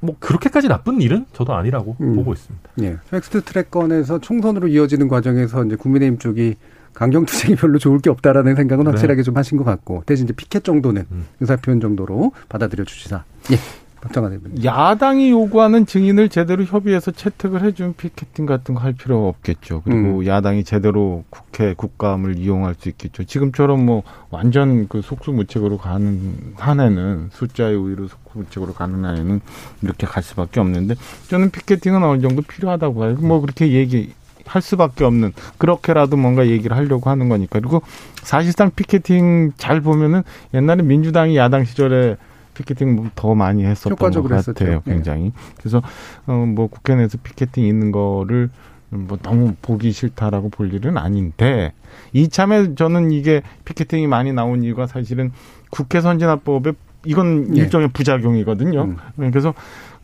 Speaker 6: 뭐 그렇게까지 나쁜 일은 저도 아니라고
Speaker 2: 음.
Speaker 6: 보고 있습니다.
Speaker 2: 예, 패스트 트랙 건에서 총선으로 이어지는 과정에서 이제 국민의힘 쪽이 강경 투쟁이 별로 좋을 게 없다라는 생각은
Speaker 6: 네.
Speaker 2: 확실하게 좀 하신 것 같고 대신 이제 피켓 정도는
Speaker 6: 음.
Speaker 2: 의사표현 정도로 받아들여 주시다. 예, 박정아 대변인.
Speaker 4: 야당이 요구하는 증인을 제대로 협의해서 채택을 해준 피켓팅 같은 거 할 필요 없겠죠. 그리고
Speaker 2: 음.
Speaker 4: 야당이 제대로 국회 국감을 이용할 수 있겠죠. 지금처럼 뭐 완전 그 속수무책으로 가는 한에는 숫자의 우위로 속수무책으로 가는 한에는 이렇게 갈 수밖에 없는데 저는 피켓팅은 어느 정도 필요하다고 봐요. 뭐 그렇게 얘기. 할 수밖에 없는 그렇게라도 뭔가 얘기를 하려고 하는 거니까 그리고 사실상 피켓팅 잘 보면은 옛날에 민주당이 야당 시절에 피켓팅 뭐더 많이 했었던 것
Speaker 2: 효과적으로
Speaker 4: 같아요.
Speaker 2: 했었죠. 예.
Speaker 4: 굉장히. 그래서 어 뭐 국회 내에서 피켓팅 있는 거를 뭐 너무 보기 싫다라고 볼 일은 아닌데 이참에 저는 이게 피켓팅이 많이 나온 이유가 사실은 국회 선진화법에 이건
Speaker 2: 예.
Speaker 4: 일종의 부작용이거든요.
Speaker 2: 음.
Speaker 4: 그래서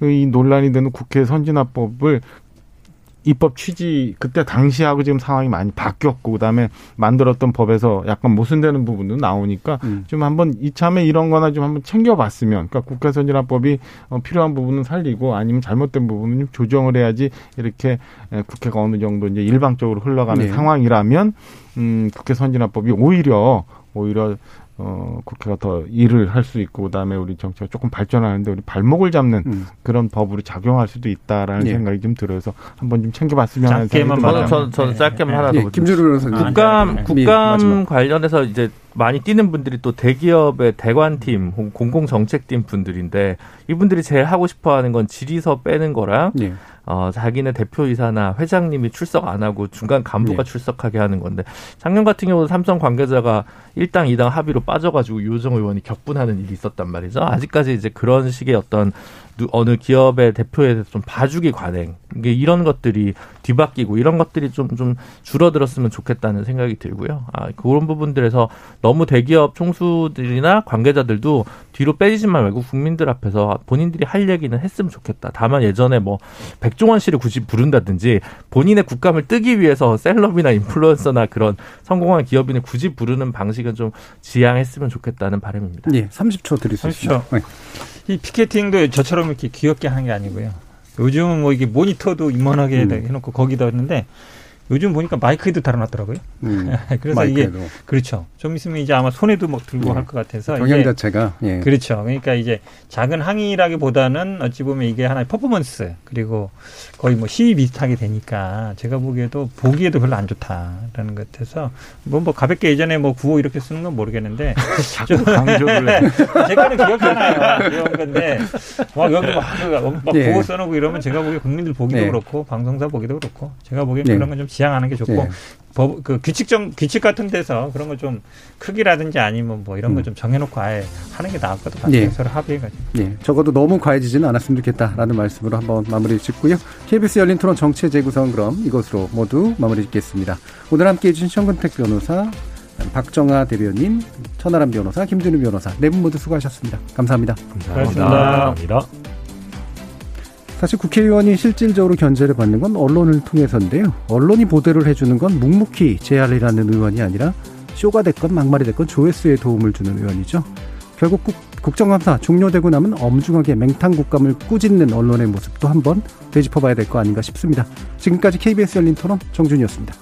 Speaker 4: 이 논란이 되는 국회 선진화법을 입법 취지 그때 당시하고 지금 상황이 많이 바뀌었고 그다음에 만들었던 법에서 약간 모순되는 부분도 나오니까
Speaker 2: 음.
Speaker 4: 좀 한번 이참에 이런 거나 좀 한번 챙겨봤으면 그러니까 국회 선진화법이 어, 필요한 부분은 살리고 아니면 잘못된 부분은 좀 조정을 해야지 이렇게 에, 국회가 어느 정도 이제 일방적으로 흘러가는
Speaker 2: 네.
Speaker 4: 상황이라면 음, 국회 선진화법이 오히려 오히려 어, 국회가 더 일을 할 수 있고 그다음에 우리 정치가 조금 발전하는데 우리 발목을 잡는
Speaker 2: 음.
Speaker 4: 그런 법으로 작용할 수도 있다라는
Speaker 2: 예.
Speaker 4: 생각이 좀 들어서 한번 좀 챙겨봤으면 하는
Speaker 3: 짧게만
Speaker 4: 생각이 좀
Speaker 5: 저는,
Speaker 3: 말하면-
Speaker 5: 저는, 저는
Speaker 3: 네.
Speaker 5: 짧게만
Speaker 3: 네.
Speaker 5: 하나 더
Speaker 2: 예,
Speaker 5: 묻
Speaker 2: 김준우 변호사님.
Speaker 3: 아,
Speaker 5: 국감
Speaker 3: 네.
Speaker 5: 국감
Speaker 2: 마지막.
Speaker 5: 관련해서 이제 많이 뛰는 분들이 또 대기업의 대관팀, 혹은 공공정책팀 분들인데 이분들이 제일 하고 싶어하는 건 질의서 빼는 거랑
Speaker 2: 예.
Speaker 5: 어, 자기네 대표이사나 회장님이 출석 안 하고 중간 간부가
Speaker 2: 예.
Speaker 5: 출석하게 하는 건데 작년 같은 경우는 삼성 관계자가 1당 2당 합의로 빠져가지고 유호정 의원이 격분하는 일이 있었단 말이죠. 아직까지 이제 그런 식의 어떤 누- 어느 기업의 대표에 대해서 좀 봐주기 관행 이게 이런 것들이 뒤바뀌고 이런 것들이 좀좀 줄어들었으면 좋겠다는 생각이 들고요. 아 그런 부분들에서 너무 대기업 총수들이나 관계자들도 뒤로 빼지만 말고 국민들 앞에서 본인들이 할 얘기는 했으면 좋겠다. 다만 예전에 뭐 백종원 씨를 굳이 부른다든지 본인의 국감을 뜨기 위해서 셀럽이나 인플루언서나 그런 성공한 기업인을 굳이 부르는 방식은 좀 지양했으면 좋겠다는 바람입니다.
Speaker 2: 예, 30초 드릴 수
Speaker 3: 30초.
Speaker 2: 있습니다. 예.
Speaker 3: 이 피켓팅도 저처럼 이렇게 귀엽게 하는 게 아니고요. 요즘은 뭐 이게 모니터도 이만하게
Speaker 2: 음.
Speaker 3: 해놓고 거기다 했는데 요즘 보니까 마이크에도 달아놨더라고요.
Speaker 2: 음,
Speaker 3: 그래서 이게
Speaker 2: 마이크에도.
Speaker 3: 그렇죠. 좀 있으면 이제 아마 손에도 막 들고
Speaker 2: 네.
Speaker 3: 할것 같아서 이게
Speaker 2: 자체가 예.
Speaker 3: 그렇죠. 그러니까 이제 작은 항의라기보다는 어찌 보면 이게 하나의 퍼포먼스 그리고 거의 뭐 시위 비슷하게 되니까 제가 보기에도 보기에도 별로 안 좋다라는 것 같아서 뭐, 뭐 가볍게 예전에 뭐 구호 이렇게 쓰는 건 모르겠는데
Speaker 4: 자꾸 강조를 해.
Speaker 3: 제 거는 기억하나요? 이런 건데 막 여기 막, 막, 막
Speaker 2: 예.
Speaker 3: 보고 써놓고 이러면 제가 보기에 국민들 보기도
Speaker 2: 예.
Speaker 3: 그렇고 방송사 보기도 그렇고 제가 보기엔
Speaker 2: 예.
Speaker 3: 그런 건좀 지양하는 게 좋고
Speaker 2: 예.
Speaker 3: 법, 그 규칙적 규칙 같은 데서 그런 거 좀 크기라든지 아니면 뭐 이런 거 좀 정해놓고 아예 하는 게 나을 것 같아요.
Speaker 2: 음. 예.
Speaker 3: 서로 합의해가지고.
Speaker 2: 예, 적어도 너무 과해지지는 않았으면 좋겠다라는 말씀으로 한번 마무리 짓고요. KBS 열린 토론 정치의 재구성 그럼 이것으로 모두 마무리 짓겠습니다. 오늘 함께 해 주신 정근택 변호사, 박정아 대변인, 천하람 변호사, 김준우 변호사 네 분 모두 수고하셨습니다. 감사합니다.
Speaker 3: 고맙습니다.
Speaker 6: 감사합니다.
Speaker 2: 사 실 국회의원이 실질적으로 견제를 받는 건 언론을 통해서인데요. 언론이 보도를 해주는 건 묵묵히 제안이라는 의원이 아니라 쇼가 됐건 막말이 됐건 조회수에 도움을 주는 의원이죠. 결국 국- 국 정감사 종료되고 나면 엄중하게 맹탕 국감을 꾸짖는 언론의 모습도 한번 되짚어봐야 될 거 아닌가 싶습니다. 지금까지 KBS 열린 토론 정준이었습니다.